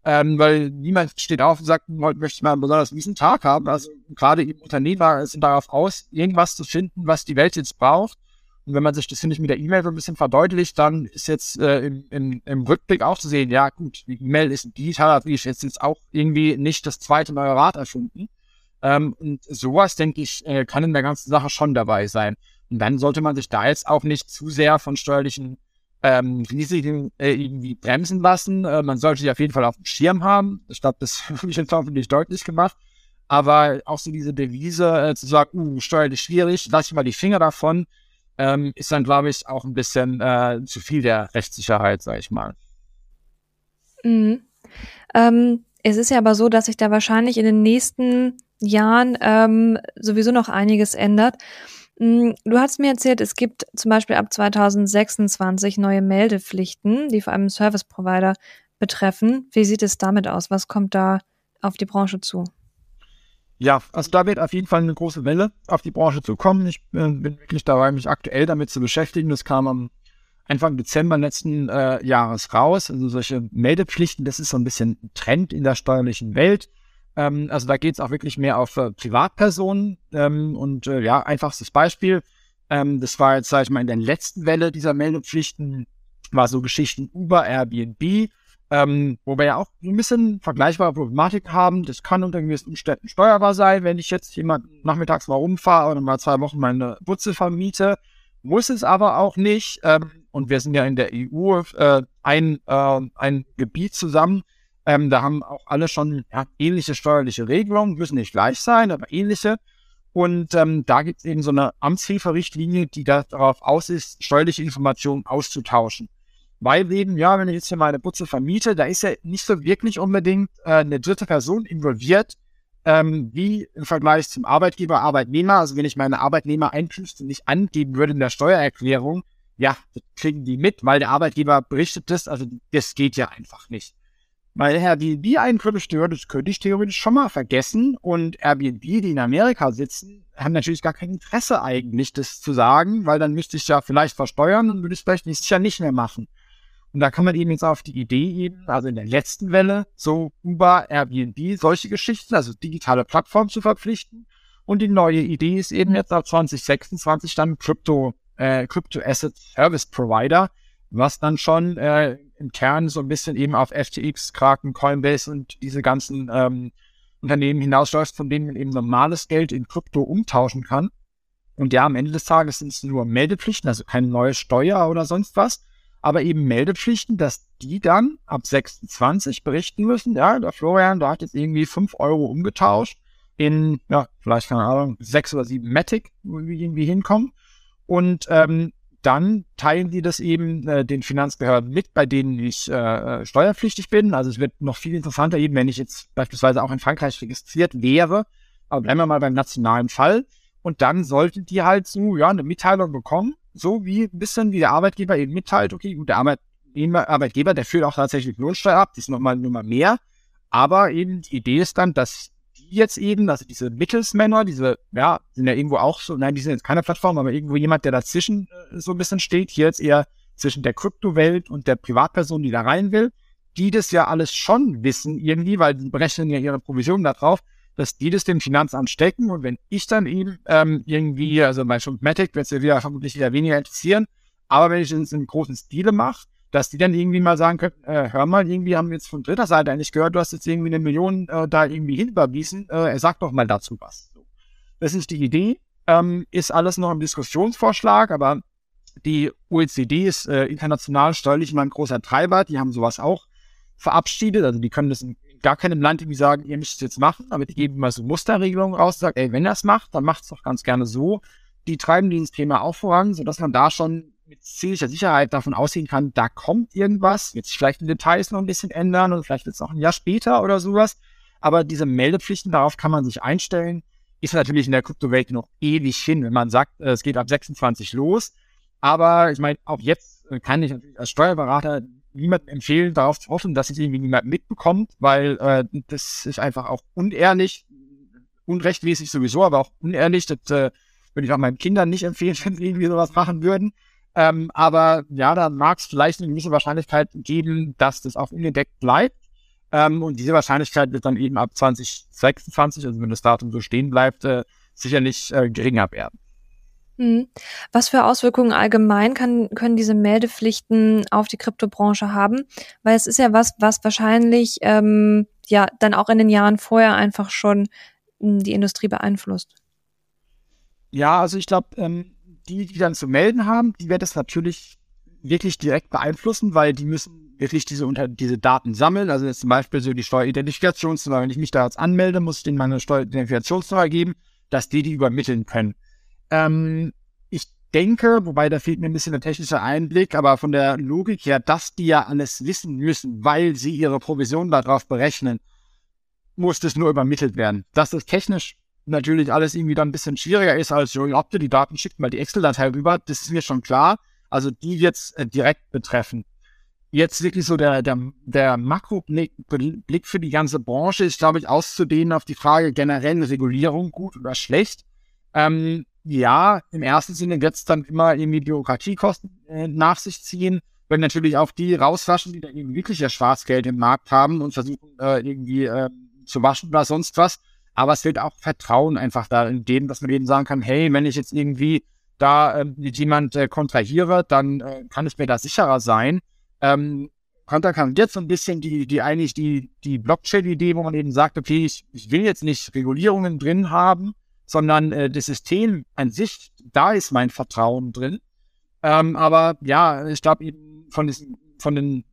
Ähm, weil niemand steht auf und sagt, heute möchte ich mal einen besonders miesen Tag haben. Also gerade eben Unternehmer sind darauf aus, irgendwas zu finden, was die Welt jetzt braucht. Und wenn man sich das, finde ich, mit der E-Mail so ein bisschen verdeutlicht, dann ist jetzt äh, im, im, im, Rückblick auch zu sehen, ja gut, die E-Mail ist ein digitaler Brief, jetzt ist auch irgendwie nicht das zweite neue Rad erfunden. Ähm, und sowas, denke ich, äh, kann in der ganzen Sache schon dabei sein. Und dann sollte man sich da jetzt auch nicht zu sehr von steuerlichen ähm, Risiken äh, irgendwie bremsen lassen. Äh, man sollte sie auf jeden Fall auf dem Schirm haben. Ich glaube, das habe ich jetzt hoffentlich deutlich gemacht. Aber auch so diese Devise äh, zu sagen, uh, steuerlich schwierig, lass ich mal die Finger davon ähm, ist dann, glaube ich, auch ein bisschen äh, zu viel der Rechtssicherheit, sage ich mal. Mhm. Ähm, es ist ja aber so, dass sich da wahrscheinlich in den nächsten Jahren ähm, sowieso noch einiges ändert. Mm, du hast mir erzählt, es gibt zum Beispiel ab 2026 neue Meldepflichten, die vor allem Service Provider betreffen. Wie sieht es damit aus? Was kommt da auf die Branche zu? Ja, also da wird auf jeden Fall eine große Welle auf die Branche zu kommen. Ich äh, bin wirklich dabei, mich aktuell damit zu beschäftigen. Das kam am Anfang Dezember letzten äh, Jahres raus. Also solche Meldepflichten, das ist so ein bisschen Trend in der steuerlichen Welt. Ähm, also da geht es auch wirklich mehr auf äh, Privatpersonen. Ähm, und äh, ja, einfachstes Beispiel. Ähm, das war jetzt, sag ich mal, in der letzten Welle dieser Meldepflichten, war so Geschichten Uber, Airbnb ähm, wo wir ja auch ein bisschen vergleichbare Problematik haben. Das kann unter gewissen Umständen steuerbar sein, wenn ich jetzt jemand nachmittags mal rumfahre oder mal zwei Wochen meine Butze vermiete. Muss es aber auch nicht. Ähm, und wir sind ja in der EU äh, ein, äh, ein Gebiet zusammen. Ähm, da haben auch alle schon ja, ähnliche steuerliche Regelungen, müssen nicht gleich sein, aber ähnliche. Und ähm, da gibt es eben so eine Amtshilferichtlinie, die darauf aus ist, steuerliche Informationen auszutauschen. Weil eben, ja, wenn ich jetzt hier meine Putze vermiete, da ist ja nicht so wirklich unbedingt äh, eine dritte Person involviert, ähm, wie im Vergleich zum Arbeitgeber, Arbeitnehmer. Also wenn ich meine Arbeitnehmer-Einkünfte nicht angeben würde in der Steuererklärung, ja, das kriegen die mit, weil der Arbeitgeber berichtet das. Also das geht ja einfach nicht. Weil Airbnb-Einkünfte, das könnte ich theoretisch schon mal vergessen. Und Airbnb, die in Amerika sitzen, haben natürlich gar kein Interesse eigentlich, das zu sagen, weil dann müsste ich ja vielleicht versteuern und würde es vielleicht nächstes Jahr nicht mehr machen. Und da kann man eben jetzt auf die Idee eben, also in der letzten Welle, so Uber, Airbnb, solche Geschichten, also digitale Plattformen zu verpflichten. Und die neue Idee ist eben jetzt ab 2026 dann Crypto, äh, Crypto Asset Service Provider, was dann schon äh, im Kern so ein bisschen eben auf FTX, Kraken, Coinbase und diese ganzen ähm, Unternehmen hinausläuft, von denen man eben normales Geld in Krypto umtauschen kann. Und ja, am Ende des Tages sind es nur Meldepflichten, also keine neue Steuer oder sonst was aber eben Meldepflichten, dass die dann ab 26 berichten müssen, ja, der Florian, da hat jetzt irgendwie 5 Euro umgetauscht in, ja, vielleicht keine Ahnung, 6 oder 7 Matic, wo wir irgendwie hinkommen. Und ähm, dann teilen die das eben äh, den Finanzbehörden mit, bei denen ich äh, steuerpflichtig bin. Also es wird noch viel interessanter, eben wenn ich jetzt beispielsweise auch in Frankreich registriert wäre. Aber bleiben wir mal beim nationalen Fall. Und dann sollten die halt so, ja, eine Mitteilung bekommen, so wie ein bisschen wie der Arbeitgeber eben mitteilt, okay, gut, der Arbeitgeber, Arbeitgeber der führt auch tatsächlich Lohnsteuer ab, die ist nochmal Nummer mehr. Aber eben die Idee ist dann, dass die jetzt eben, also diese Mittelsmänner, diese, ja, sind ja irgendwo auch so, nein, die sind jetzt keine Plattform, aber irgendwo jemand, der dazwischen äh, so ein bisschen steht, hier jetzt eher zwischen der Kryptowelt und der Privatperson, die da rein will, die das ja alles schon wissen irgendwie, weil die berechnen ja ihre Provisionen darauf, dass die das dem Finanzamt stecken und wenn ich dann eben ähm, irgendwie, also bei Matic wird es ja wieder vermutlich wieder weniger interessieren, aber wenn ich es in großen Stile mache, dass die dann irgendwie mal sagen können, äh, hör mal, irgendwie haben wir jetzt von dritter Seite eigentlich gehört, du hast jetzt irgendwie eine Million äh, da irgendwie hinüberwiesen, äh, sag doch mal dazu was. So. Das ist die Idee, ähm, ist alles noch im Diskussionsvorschlag, aber die OECD ist äh, international steuerlich immer ein großer Treiber, die haben sowas auch verabschiedet, also die können das in gar keinem Land irgendwie sagen, ihr müsst es jetzt machen, aber die geben mal so Musterregelungen raus, sagt, ey, wenn es macht, dann macht es doch ganz gerne so. Die treiben dieses Thema auch voran, sodass man da schon mit ziemlicher Sicherheit davon ausgehen kann, da kommt irgendwas, wird sich vielleicht in Details noch ein bisschen ändern und vielleicht wird es noch ein Jahr später oder sowas. Aber diese Meldepflichten, darauf kann man sich einstellen, ist natürlich in der Kryptowelt noch ewig hin, wenn man sagt, äh, es geht ab 26 los. Aber ich meine, auch jetzt äh, kann ich natürlich als Steuerberater niemandem empfehlen, darauf zu hoffen, dass es irgendwie niemand mitbekommt, weil äh, das ist einfach auch unehrlich, unrechtmäßig sowieso, aber auch unehrlich. Das äh, würde ich auch meinen Kindern nicht empfehlen, wenn sie irgendwie sowas machen würden. Ähm, aber ja, da mag es vielleicht eine gewisse Wahrscheinlichkeit geben, dass das auch unentdeckt bleibt. Ähm, und diese Wahrscheinlichkeit wird dann eben ab 2026, also wenn das Datum so stehen bleibt, äh, sicherlich äh, geringer werden. Hm. Was für Auswirkungen allgemein kann, können diese Meldepflichten auf die Kryptobranche haben? Weil es ist ja was, was wahrscheinlich ähm, ja dann auch in den Jahren vorher einfach schon hm, die Industrie beeinflusst. Ja, also ich glaube, ähm, die, die dann zu melden haben, die werden das natürlich wirklich direkt beeinflussen, weil die müssen wirklich diese, unter, diese Daten sammeln. Also jetzt zum Beispiel so die Steueridentifikationsnummer. Wenn ich mich da jetzt anmelde, muss ich denen meine Steueridentifikationsnummer geben, dass die die übermitteln können. Ähm, ich denke, wobei da fehlt mir ein bisschen der technische Einblick, aber von der Logik her, dass die ja alles wissen müssen, weil sie ihre Provision darauf berechnen, muss das nur übermittelt werden. Dass das technisch natürlich alles irgendwie dann ein bisschen schwieriger ist als, jo, habt ihr die Daten, schickt mal die Excel-Datei rüber, das ist mir schon klar. Also die jetzt äh, direkt betreffen. Jetzt wirklich so der, der, der Makroblick Blick für die ganze Branche ist, glaube ich, auszudehnen auf die Frage generell Regulierung gut oder schlecht. Ähm, ja, im ersten Sinne wird es dann immer irgendwie Bürokratiekosten äh, nach sich ziehen, wenn natürlich auch die rauswaschen, die da irgendwie wirklich ja Schwarzgeld im Markt haben und versuchen äh, irgendwie äh, zu waschen oder sonst was. Aber es wird auch Vertrauen einfach da in dem, dass man eben sagen kann, hey, wenn ich jetzt irgendwie da äh, jemand äh, kontrahiere, dann äh, kann es mir da sicherer sein. Ähm, konterkariert so ein bisschen die, die eigentlich die, die Blockchain-Idee, wo man eben sagt, okay, ich, ich will jetzt nicht Regulierungen drin haben, sondern äh, das System an sich, da ist mein Vertrauen drin. Ähm, aber ja, ich glaube eben von diesen, von den,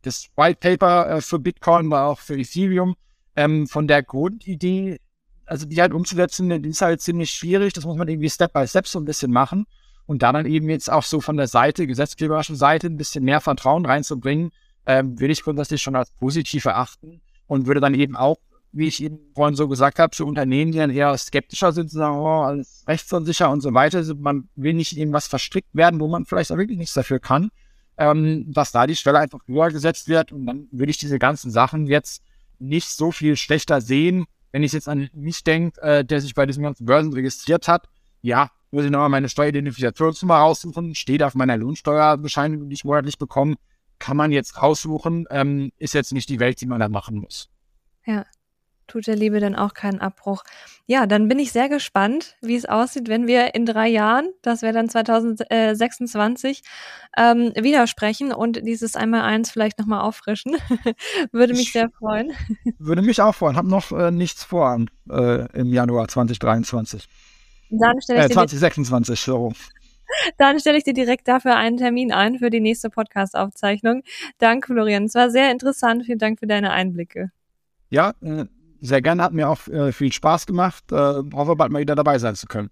das White Paper äh, für Bitcoin, aber auch für Ethereum, ähm, von der Grundidee, also die halt umzusetzen, die ist halt ziemlich schwierig. Das muss man irgendwie Step by Step so ein bisschen machen. Und da dann eben jetzt auch so von der Seite, gesetzgeberischen Seite, ein bisschen mehr Vertrauen reinzubringen, ähm, würde ich grundsätzlich schon als positiv erachten und würde dann eben auch, wie ich eben vorhin so gesagt habe, zu Unternehmen, die dann eher skeptischer sind, zu sagen, oh, alles rechtsunsicher und so weiter. Also man will nicht in was verstrickt werden, wo man vielleicht auch wirklich nichts dafür kann, ähm, dass da die Schwelle einfach höher gesetzt wird. Und dann würde ich diese ganzen Sachen jetzt nicht so viel schlechter sehen, wenn ich jetzt an mich denke, äh, der sich bei diesem ganzen Börsen registriert hat. Ja, muss ich nochmal meine Steueridentifikationsnummer raussuchen, steht auf meiner Lohnsteuerbescheinigung, die ich monatlich bekomme, kann man jetzt raussuchen, ähm, ist jetzt nicht die Welt, die man da machen muss. Ja, tut der Liebe dann auch keinen Abbruch. Ja, dann bin ich sehr gespannt, wie es aussieht, wenn wir in drei Jahren, das wäre dann 2026, ähm, widersprechen und dieses Einmal-Eins vielleicht nochmal auffrischen. würde mich ich sehr freuen. Würde mich auch freuen. Hab noch äh, nichts vor äh, im Januar 2023. Dann stelle ich äh, 2026, so. Dann stelle ich dir direkt dafür einen Termin ein für die nächste Podcast-Aufzeichnung. Danke, Florian. Es war sehr interessant. Vielen Dank für deine Einblicke. Ja, äh, sehr gerne. Hat mir auch äh, viel Spaß gemacht. Äh, hoffe, bald mal wieder dabei sein zu können.